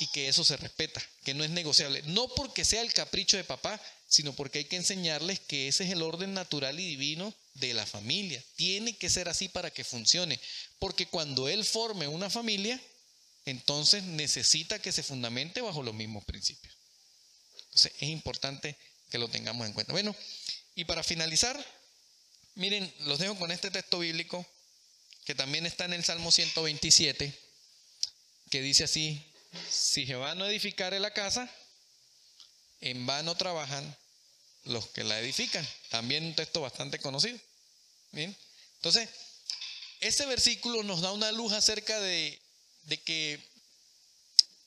y que eso se respeta, que no es negociable. No porque sea el capricho de papá, sino porque hay que enseñarles que ese es el orden natural y divino de la familia. Tiene que ser así para que funcione. Porque cuando él forme una familia, entonces necesita que se fundamente bajo los mismos principios. Entonces es importante que lo tengamos en cuenta. Bueno, y para finalizar, miren, los dejo con este texto bíblico que también está en el Salmo 127, que dice así, si Jehová no edificare la casa, en vano trabajan los que la edifican. También un texto bastante conocido. Bien. Entonces, ese versículo nos da una luz acerca de, de que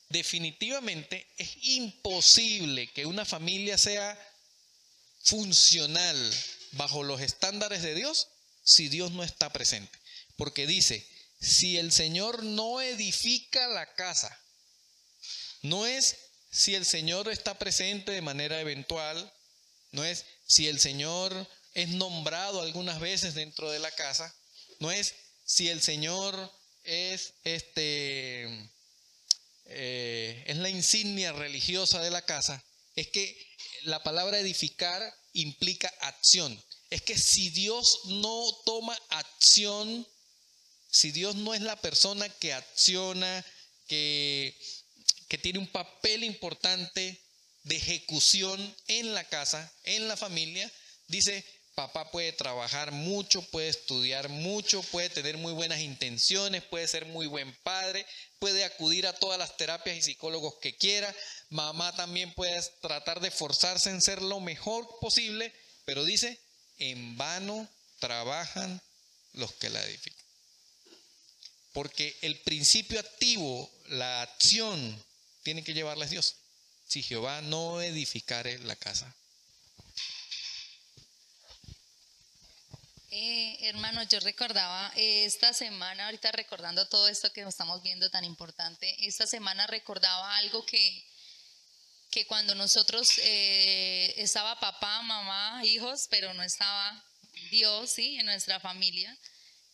definitivamente es imposible que una familia sea funcional bajo los estándares de Dios si Dios no está presente. Porque dice, si el Señor no edifica la casa, no es si el Señor está presente de manera eventual, no es si el Señor es nombrado algunas veces dentro de la casa, no es si el Señor es este eh, es la insignia religiosa de la casa, es que la palabra edificar implica acción. Es que si Dios no toma acción, si Dios no es la persona que acciona, que, que tiene un papel importante de ejecución en la casa, en la familia, dice, papá puede trabajar mucho, puede estudiar mucho, puede tener muy buenas intenciones, puede ser muy buen padre, puede acudir a todas las terapias y psicólogos que quiera, mamá también puede tratar de esforzarse en ser lo mejor posible, pero dice, en vano trabajan los que la edifican. Porque el principio activo, la acción, tiene que llevarles Dios. Si Jehová no edificare la casa. Eh, hermano, yo recordaba esta semana, ahorita recordando todo esto que estamos viendo tan importante, esta semana recordaba algo que, que cuando nosotros eh, estaba papá, mamá, hijos, pero no estaba Dios, ¿sí? En nuestra familia.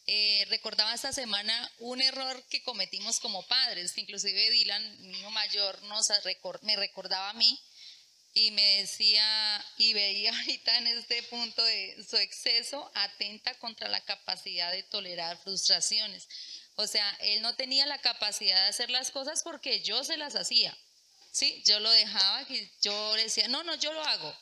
Eh, recordaba esta semana un error que cometimos como padres, inclusive Dylan, mi mayor, nos me recordaba a mí y me decía, y veía <laughs> ahorita en este punto de su exceso, atenta contra la capacidad de tolerar frustraciones. O sea, él no tenía la capacidad de hacer las cosas porque yo se las hacía. ¿Sí? Yo lo dejaba, y yo decía, no, no, yo lo hago.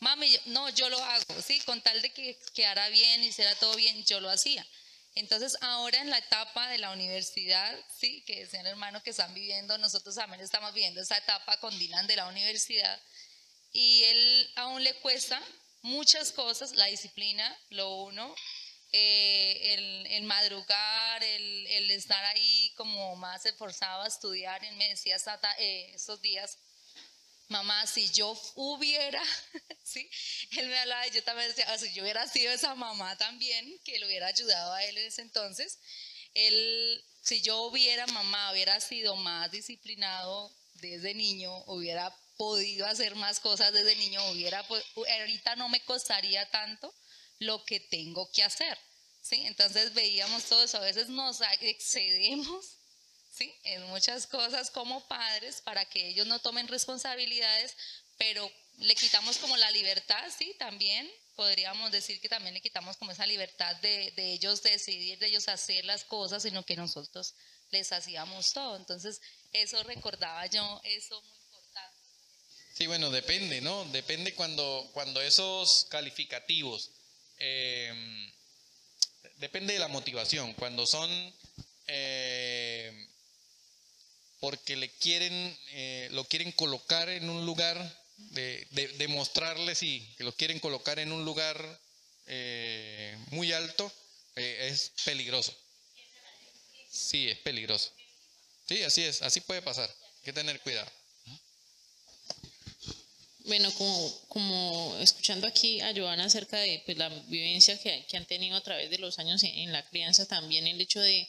Mami, no, yo lo hago. ¿Sí? Con tal de que quedara bien y será todo bien, yo lo hacía. Entonces, ahora en la etapa de la universidad, sí, que el hermano que están viviendo, nosotros también estamos viviendo esa etapa con Dylan de la universidad, y él aún le cuesta muchas cosas, la disciplina, lo uno, eh, el, madrugar, el, estar ahí como más esforzado a estudiar. Él me decía eh, esos días, mamá, si yo hubiera, <laughs> ¿sí? Él me hablaba y yo también decía, ah, si yo hubiera sido esa mamá también, que le hubiera ayudado a él en ese entonces, él, si yo hubiera mamá, hubiera sido más disciplinado desde niño, hubiera podido hacer más cosas desde niño, hubiera, ahorita no me costaría tanto lo que tengo que hacer, ¿sí? Entonces veíamos todo eso, a veces nos excedemos ¿sí? en muchas cosas como padres para que ellos no tomen responsabilidades, pero le quitamos como la libertad, sí, también podríamos decir que también le quitamos como esa libertad de, de ellos decidir, de ellos hacer las cosas, sino que nosotros les hacíamos todo. Entonces, eso recordaba yo, eso muy. Sí, bueno, depende, ¿no? Depende cuando, cuando esos calificativos, eh, depende de la motivación, cuando son eh, porque le quieren, eh, lo quieren colocar en un lugar, de, demostrarle, sí, que lo quieren colocar en un lugar eh, muy alto, eh, es peligroso. Sí, es peligroso. Sí, así es, así puede pasar. Hay que tener cuidado. Bueno, como, como escuchando aquí a Joana acerca de pues, la vivencia que, que, han tenido a través de los años en, en la crianza, también el hecho de,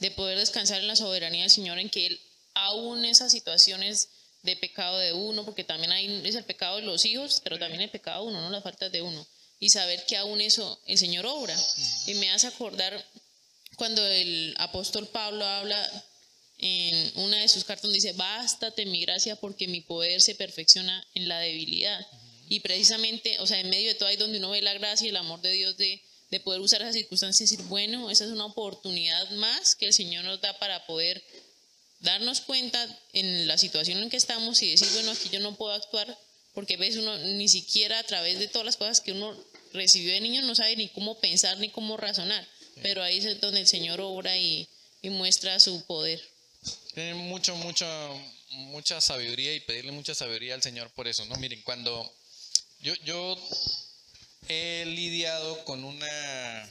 de poder descansar en la soberanía del Señor, en que Él aún esas situaciones de pecado de uno, porque también hay, es el pecado de los hijos, pero también el pecado de uno, no las faltas de uno. Y saber que aún eso el Señor obra. Y me hace acordar cuando el apóstol Pablo habla en una de sus cartas donde dice, bástate mi gracia porque mi poder se perfecciona en la debilidad. Y precisamente, o sea, en medio de todo ahí donde uno ve la gracia y el amor de Dios de, de poder usar esas circunstancias y decir, bueno, esa es una oportunidad más que el Señor nos da para poder darnos cuenta en la situación en que estamos y decir, bueno, aquí yo no puedo actuar, porque ves uno ni siquiera a través de todas las cosas que uno recibió de niño no sabe ni cómo pensar ni cómo razonar, pero ahí es donde el Señor obra y, muestra su poder. Tiene mucho, mucho, mucha sabiduría y pedirle mucha sabiduría al Señor por eso, ¿no? Miren, cuando yo, yo he lidiado con una...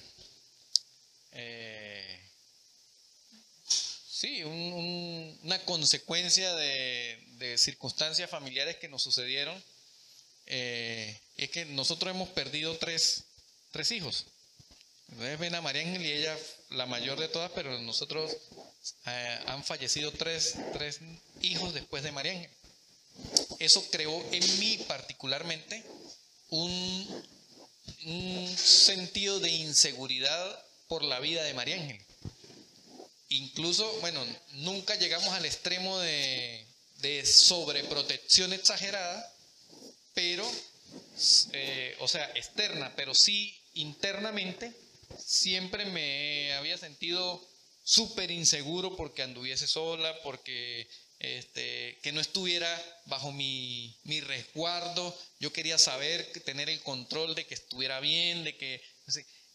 Eh, sí, una consecuencia de, circunstancias familiares que nos sucedieron. Eh, es que nosotros hemos perdido tres, tres hijos. Entonces ven a María Ángel y ella la mayor de todas, pero nosotros eh, han fallecido tres, tres hijos después de María Ángel. Eso creó en mí particularmente un, sentido de inseguridad por la vida de María Ángel incluso, bueno, nunca llegamos al extremo de, sobreprotección exagerada, pero, eh, o sea, externa, pero sí internamente, siempre me había sentido súper inseguro porque anduviese sola, porque este, que no estuviera bajo mi, mi, resguardo. Yo quería saber, tener el control de que estuviera bien, de que...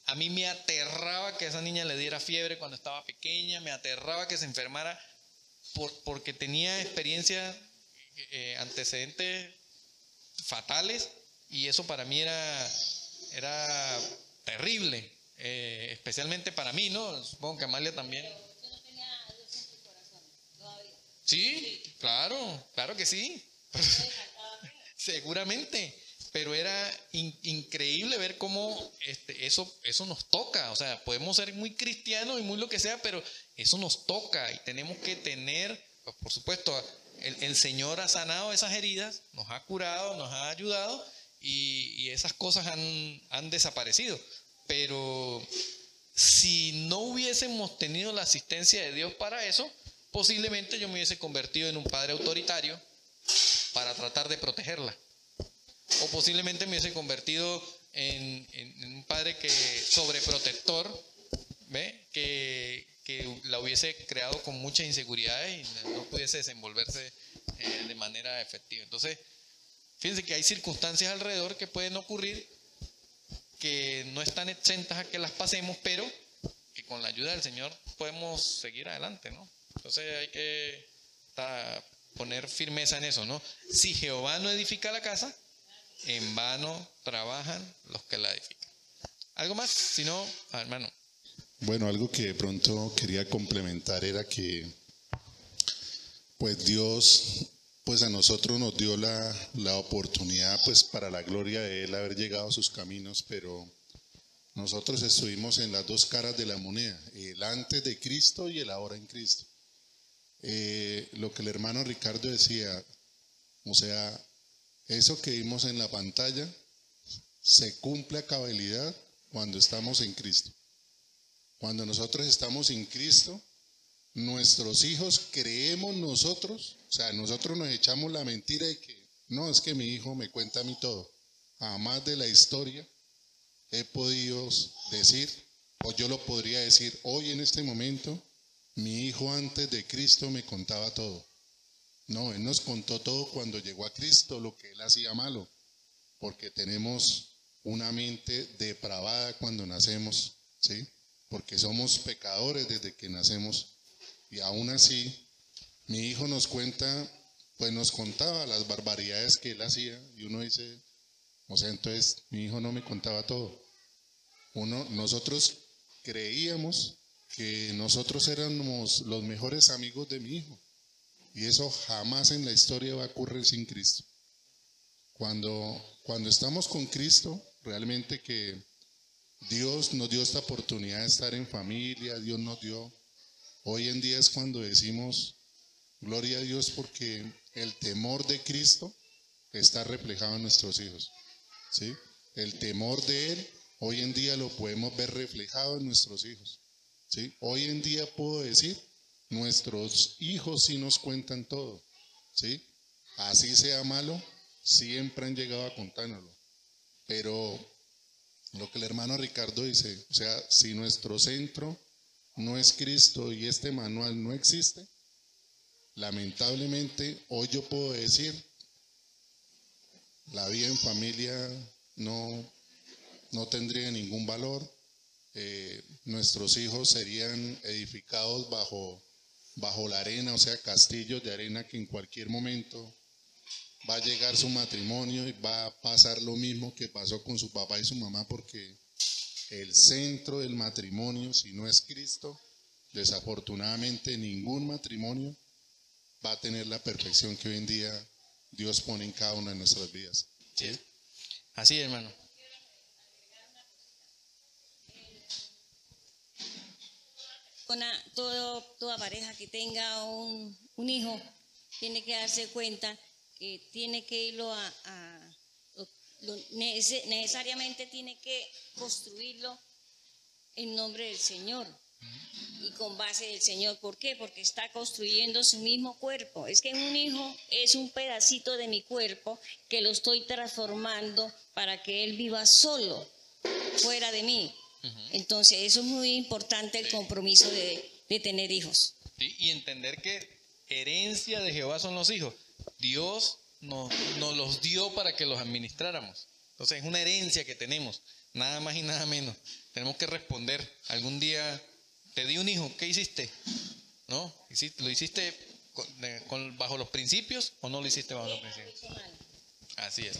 A mí me aterraba que esa niña le diera fiebre cuando estaba pequeña, me aterraba que se enfermara porque tenía experiencias, eh, antecedentes fatales y eso para mí era, era terrible, eh, especialmente para mí, ¿no? Supongo que Amalia también. Sí, claro, claro que sí. <laughs> Seguramente pero era increíble ver cómo este, eso, eso nos toca. O sea, podemos ser muy cristianos y muy lo que sea, pero eso nos toca y tenemos que tener, pues, por supuesto, el, Señor ha sanado esas heridas, nos ha curado, nos ha ayudado y, esas cosas han, han desaparecido. Pero si no hubiésemos tenido la asistencia de Dios para eso, posiblemente yo me hubiese convertido en un padre autoritario para tratar de protegerla o posiblemente me hubiese convertido en, un padre que sobreprotector, ¿ve? Que, que, la hubiese creado con mucha inseguridad y no pudiese desenvolverse eh, de manera efectiva. Entonces, fíjense que hay circunstancias alrededor que pueden ocurrir que no están exentas a que las pasemos, pero que con la ayuda del Señor podemos seguir adelante, ¿no? Entonces hay que poner firmeza en eso, ¿no? Si Jehová no edifica la casa, en vano trabajan los que la edifican. ¿Algo más? Si no, ah, hermano. Bueno, algo que de pronto quería complementar era que, pues Dios pues a nosotros nos dio la, la oportunidad, pues para la gloria de Él, haber llegado a sus caminos, pero nosotros estuvimos en las dos caras de la moneda, el antes de Cristo y el ahora en Cristo. Eh, lo que el hermano Ricardo decía, o sea, eso que vimos en la pantalla se cumple a cabalidad cuando estamos en Cristo. Cuando nosotros estamos en Cristo, nuestros hijos creemos nosotros, o sea, nosotros nos echamos la mentira de que no, es que mi hijo me cuenta a mí todo. Jamás de la historia he podido decir, o yo lo podría decir hoy en este momento, mi hijo antes de Cristo me contaba todo. No, Él nos contó todo cuando llegó a Cristo, lo que Él hacía malo, porque tenemos una mente depravada cuando nacemos, ¿sí? Porque somos pecadores desde que nacemos. Y aún así, mi hijo nos cuenta, pues nos contaba las barbaridades que Él hacía, y uno dice, o sea, entonces mi hijo no me contaba todo. Uno, nosotros creíamos que nosotros éramos los mejores amigos de mi hijo. Y eso jamás en la historia va a ocurrir sin Cristo. Cuando, cuando estamos con Cristo, realmente que Dios nos dio esta oportunidad de estar en familia, Dios nos dio. Hoy en día es cuando decimos, gloria a Dios porque el temor de Cristo está reflejado en nuestros hijos. ¿sí? El temor de Él hoy en día lo podemos ver reflejado en nuestros hijos. ¿sí? Hoy en día puedo decir, nuestros hijos sí nos cuentan todo. ¿sí? Así sea malo, siempre han llegado a contárnoslo. Pero lo que el hermano Ricardo dice, o sea, si nuestro centro no es Cristo y este manual no existe, lamentablemente hoy yo puedo decir, la vida en familia no, no tendría ningún valor, eh, nuestros hijos serían edificados bajo, bajo la arena, o sea, castillos de arena que en cualquier momento va a llegar su matrimonio y va a pasar lo mismo que pasó con su papá y su mamá, porque el centro del matrimonio, si no es Cristo, desafortunadamente ningún matrimonio va a tener la perfección que hoy en día Dios pone en cada una de nuestras vidas. ¿Sí? Así, hermano. todo, toda pareja que tenga un, hijo tiene que darse cuenta que tiene que irlo a, necesariamente tiene que construirlo en nombre del Señor y con base del Señor. ¿Por qué? Porque está construyendo su mismo cuerpo. Es que un hijo es un pedacito de mi cuerpo que lo estoy transformando para que él viva solo, fuera de mí. Entonces, eso es muy importante el compromiso de, tener hijos. y entender que herencia de Jehová son los hijos. Dios nos, los dio para que los administráramos. Entonces, es una herencia que tenemos, nada más y nada menos. Tenemos que responder. Algún día te di un hijo, ¿qué hiciste? ¿No? ¿Lo hiciste bajo los principios o no lo hiciste bajo los principios? Así es.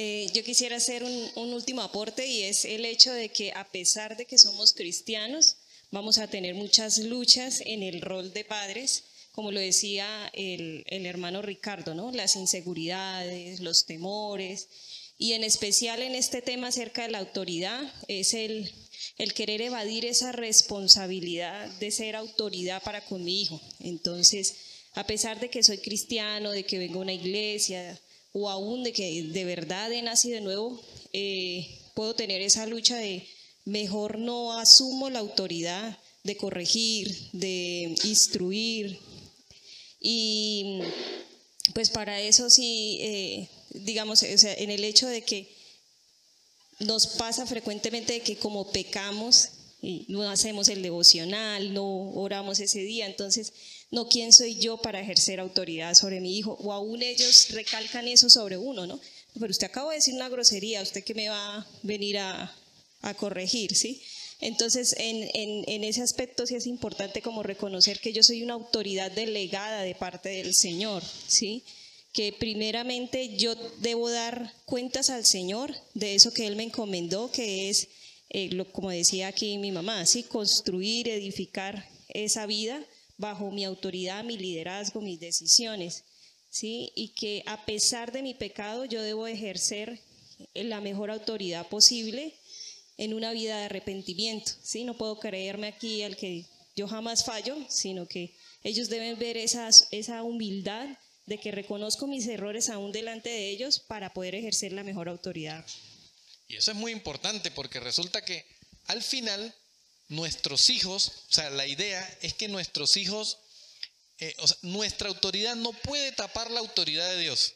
Eh, yo quisiera hacer un, último aporte y es el hecho de que a pesar de que somos cristianos, vamos a tener muchas luchas en el rol de padres, como lo decía el, hermano Ricardo, ¿no? Las inseguridades, los temores, y en especial en este tema acerca de la autoridad, es el, el querer evadir esa responsabilidad de ser autoridad para con mi hijo. Entonces, a pesar de que soy cristiano, de que vengo a una iglesia, o aún de que de verdad he nacido de nuevo, eh, puedo tener esa lucha de mejor no asumo la autoridad de corregir, de instruir. Y pues para eso sí, eh, digamos, en el hecho de que nos pasa frecuentemente que como pecamos, no hacemos el devocional, no oramos ese día, entonces no quién soy yo para ejercer autoridad sobre mi hijo, o aún ellos recalcan eso sobre uno, ¿no? Pero usted acaba de decir una grosería, usted que me va a venir a, corregir, ¿sí? Entonces, en, ese aspecto sí es importante como reconocer que yo soy una autoridad delegada de parte del Señor, ¿sí? Que primeramente yo debo dar cuentas al Señor de eso que Él me encomendó, que es, eh, lo, como decía aquí mi mamá, ¿sí? Construir, edificar esa vida bajo mi autoridad, mi liderazgo, mis decisiones, ¿sí? Y que a pesar de mi pecado yo debo ejercer la mejor autoridad posible en una vida de arrepentimiento, ¿sí? No puedo creerme aquí al que yo jamás fallo, sino que ellos deben ver esa, esa humildad de que reconozco mis errores aún delante de ellos para poder ejercer la mejor autoridad. Y eso es muy importante porque resulta que al final nuestros hijos, o sea, la idea es que nuestros hijos, eh, o sea, nuestra autoridad no puede tapar la autoridad de Dios.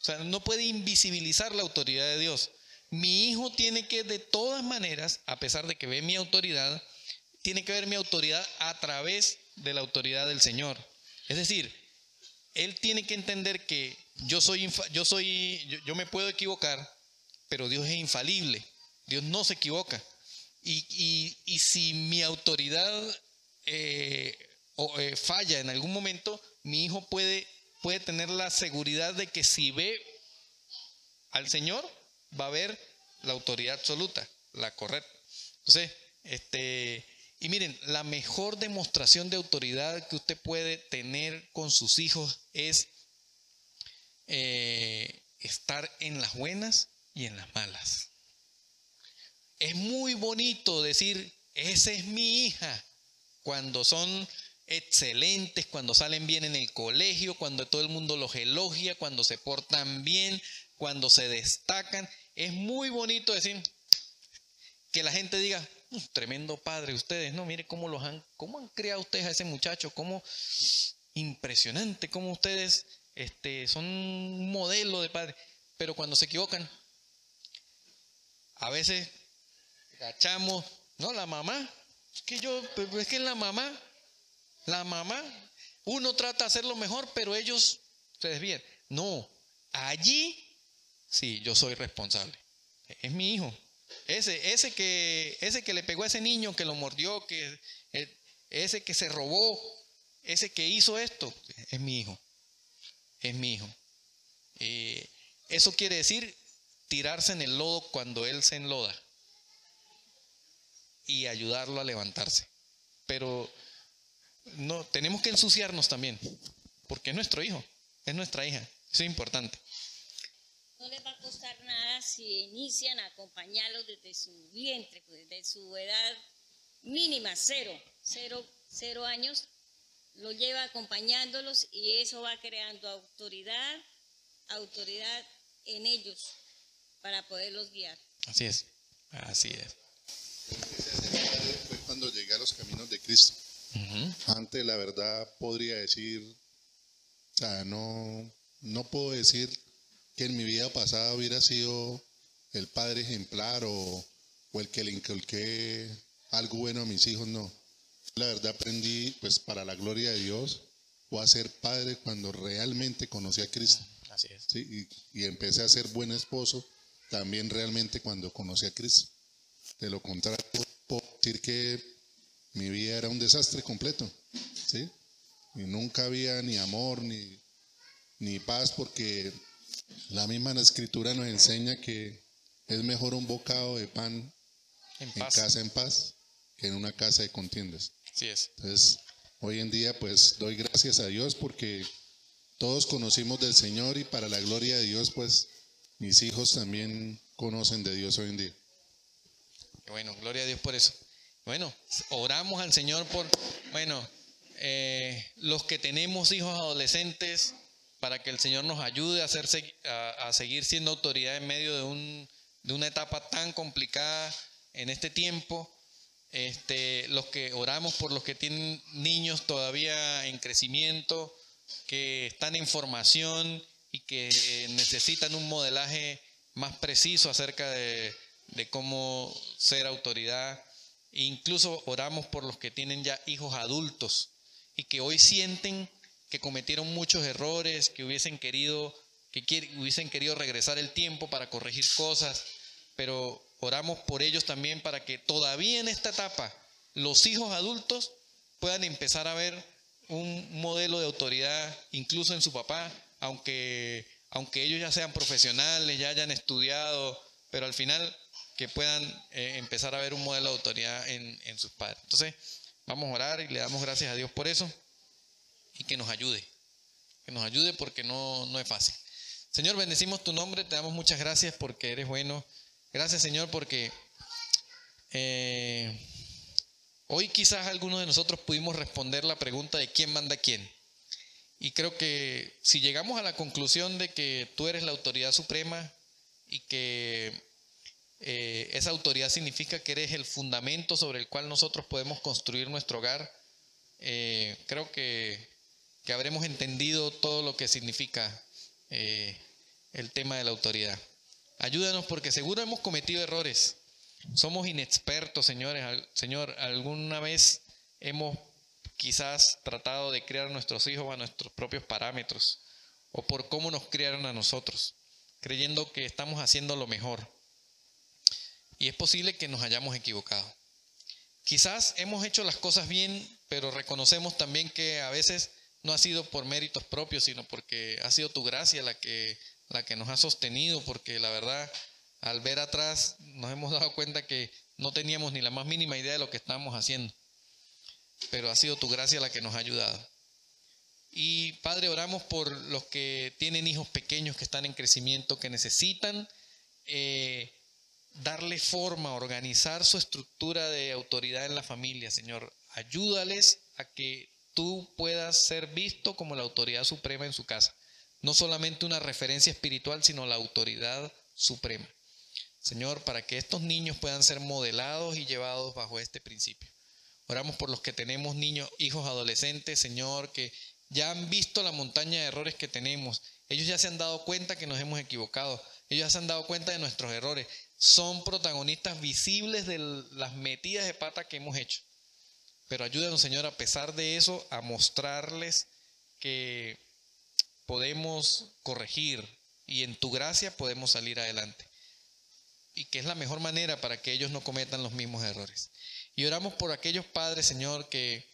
O sea, no puede invisibilizar la autoridad de Dios. Mi hijo tiene que de todas maneras, a pesar de que ve mi autoridad, tiene que ver mi autoridad a través de la autoridad del Señor. Es decir, él tiene que entender que yo soy, yo soy, yo, me puedo equivocar, pero Dios es infalible. Dios no se equivoca. Y, si mi autoridad eh, eh, falla en algún momento, mi hijo puede, puede tener la seguridad de que si ve al Señor, va a ver la autoridad absoluta, la correcta. Entonces, este, y miren, la mejor demostración de autoridad que usted puede tener con sus hijos es eh, estar en las buenas y en las malas. Es muy bonito decir, esa es mi hija, cuando son excelentes, cuando salen bien en el colegio, cuando todo el mundo los elogia, cuando se portan bien, cuando se destacan. Es muy bonito decir que la gente diga, tremendo padre ustedes, ¿no? Mire cómo los han, cómo han creado ustedes a ese muchacho, cómo impresionante, cómo ustedes este, son un modelo de padre. Pero cuando se equivocan, a veces agachamos, no, la mamá, es que yo, es que la mamá, la mamá, uno trata de hacerlo mejor, pero ellos se desvían. No, allí sí, yo soy responsable. Es mi hijo. Ese, ese, que, ese que le pegó a ese niño, que lo mordió, que, eh, ese que se robó, ese que hizo esto, es mi hijo. Es mi hijo. eso quiere decir tirarse en el lodo cuando él se enloda y ayudarlo a levantarse. Pero no, tenemos que ensuciarnos también, porque es nuestro hijo, es nuestra hija. Eso es importante no les va a costar nada si inician a acompañarlos desde su vientre, pues, desde su edad mínima, cero, cero, cero años, lo lleva acompañándolos y eso va creando autoridad, autoridad en ellos para poderlos guiar. Así es, así es. Fue cuando llegué a los caminos de Cristo. Antes, la verdad, podría decir, o sea, no, no puedo decir que en mi vida pasada hubiera sido el padre ejemplar o, el que le inculqué algo bueno a mis hijos, no. La verdad aprendí, pues para la gloria de Dios, o a ser padre cuando realmente conocí a Cristo. Ah, así es. ¿sí? Y, empecé a ser buen esposo también realmente cuando conocí a Cristo. De lo contrario, puedo decir que mi vida era un desastre completo. ¿sí? Y nunca había ni amor ni, ni paz porque la misma escritura nos enseña que es mejor un bocado de pan en, casa en paz que en una casa de contiendas. Así es. Entonces, hoy en día pues doy gracias a Dios porque todos conocimos del Señor y para la gloria de Dios pues mis hijos también conocen de Dios hoy en día. Bueno, gloria a Dios por eso. Bueno, oramos al Señor por, bueno, eh, los que tenemos hijos adolescentes, para que el Señor nos ayude a, a, seguir siendo autoridad en medio de, un, de, una etapa tan complicada en este tiempo. Este, los que oramos por los que tienen niños todavía en crecimiento, que están en formación y que eh, necesitan un modelaje más preciso acerca de, de cómo ser autoridad. incluso oramos por los que tienen ya hijos adultos y que hoy sienten que cometieron muchos errores, que hubiesen querido, que hubiesen querido regresar el tiempo para corregir cosas, pero oramos por ellos también para que todavía en esta etapa los hijos adultos puedan empezar a ver un modelo de autoridad incluso en su papá, aunque, aunque ellos ya sean profesionales, ya hayan estudiado, pero al final que puedan eh, empezar a ver un modelo de autoridad en, en sus padres. Entonces, vamos a orar y le damos gracias a Dios por eso. Y que nos ayude. Que nos ayude porque no, no es fácil. Señor, bendecimos tu nombre, te damos muchas gracias porque eres bueno. Gracias Señor porque eh, hoy quizás algunos de nosotros pudimos responder la pregunta de quién manda quién. Y creo que si llegamos a la conclusión de que tú eres la autoridad suprema y que eh, esa autoridad significa que eres el fundamento sobre el cual nosotros podemos construir nuestro hogar, eh, creo que, que, habremos entendido todo lo que significa eh, el tema de la autoridad. Ayúdanos porque seguro hemos cometido errores. Somos inexpertos, señores. Señor, alguna vez hemos quizás tratado de criar a nuestros hijos a nuestros propios parámetros o por cómo nos criaron a nosotros, creyendo que estamos haciendo lo mejor. Y es posible que nos hayamos equivocado. Quizás hemos hecho las cosas bien, pero reconocemos también que a veces no ha sido por méritos propios, sino porque ha sido tu gracia la que, la que nos ha sostenido, porque la verdad, al ver atrás, nos hemos dado cuenta que no teníamos ni la más mínima idea de lo que estábamos haciendo pero ha sido tu gracia la que nos ha ayudado. Y Padre, oramos por los que tienen hijos pequeños que están en crecimiento, que necesitan eh, darle forma, organizar su estructura de autoridad en la familia, Señor. Ayúdales a que tú puedas ser visto como la autoridad suprema en su casa. No solamente una referencia espiritual, sino la autoridad suprema. Señor, para que estos niños puedan ser modelados y llevados bajo este principio. Oramos por los que tenemos niños, hijos, adolescentes, Señor, que ya han visto la montaña de errores que tenemos. Ellos ya se han dado cuenta que nos hemos equivocado. Ellos ya se han dado cuenta de nuestros errores. Son protagonistas visibles de las metidas de pata que hemos hecho. Pero ayúdanos, Señor, a pesar de eso, a mostrarles que podemos corregir y en tu gracia podemos salir adelante. Y que es la mejor manera para que ellos no cometan los mismos errores. Y oramos por aquellos padres, Señor, que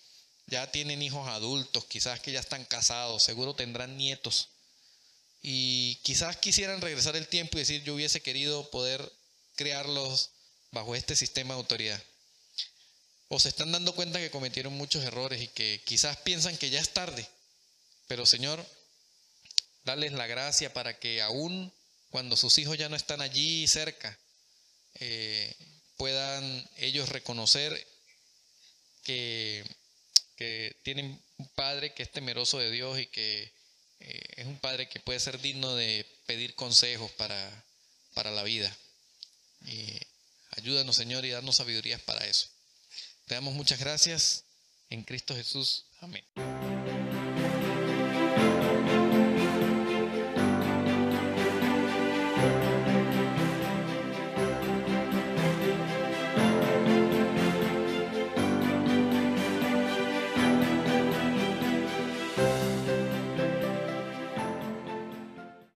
ya tienen hijos adultos, quizás que ya están casados, seguro tendrán nietos. Y quizás quisieran regresar el tiempo y decir, yo hubiese querido poder crearlos bajo este sistema de autoridad. O se están dando cuenta que cometieron muchos errores y que quizás piensan que ya es tarde. Pero Señor, dales la gracia para que aún cuando sus hijos ya no están allí cerca, eh, puedan ellos reconocer que, tienen un padre que es temeroso de Dios y que eh, es un padre que puede ser digno de pedir consejos para, para la vida. Y ayúdanos, Señor, y darnos sabidurías para eso. Te damos muchas gracias en Cristo Jesús. Amén.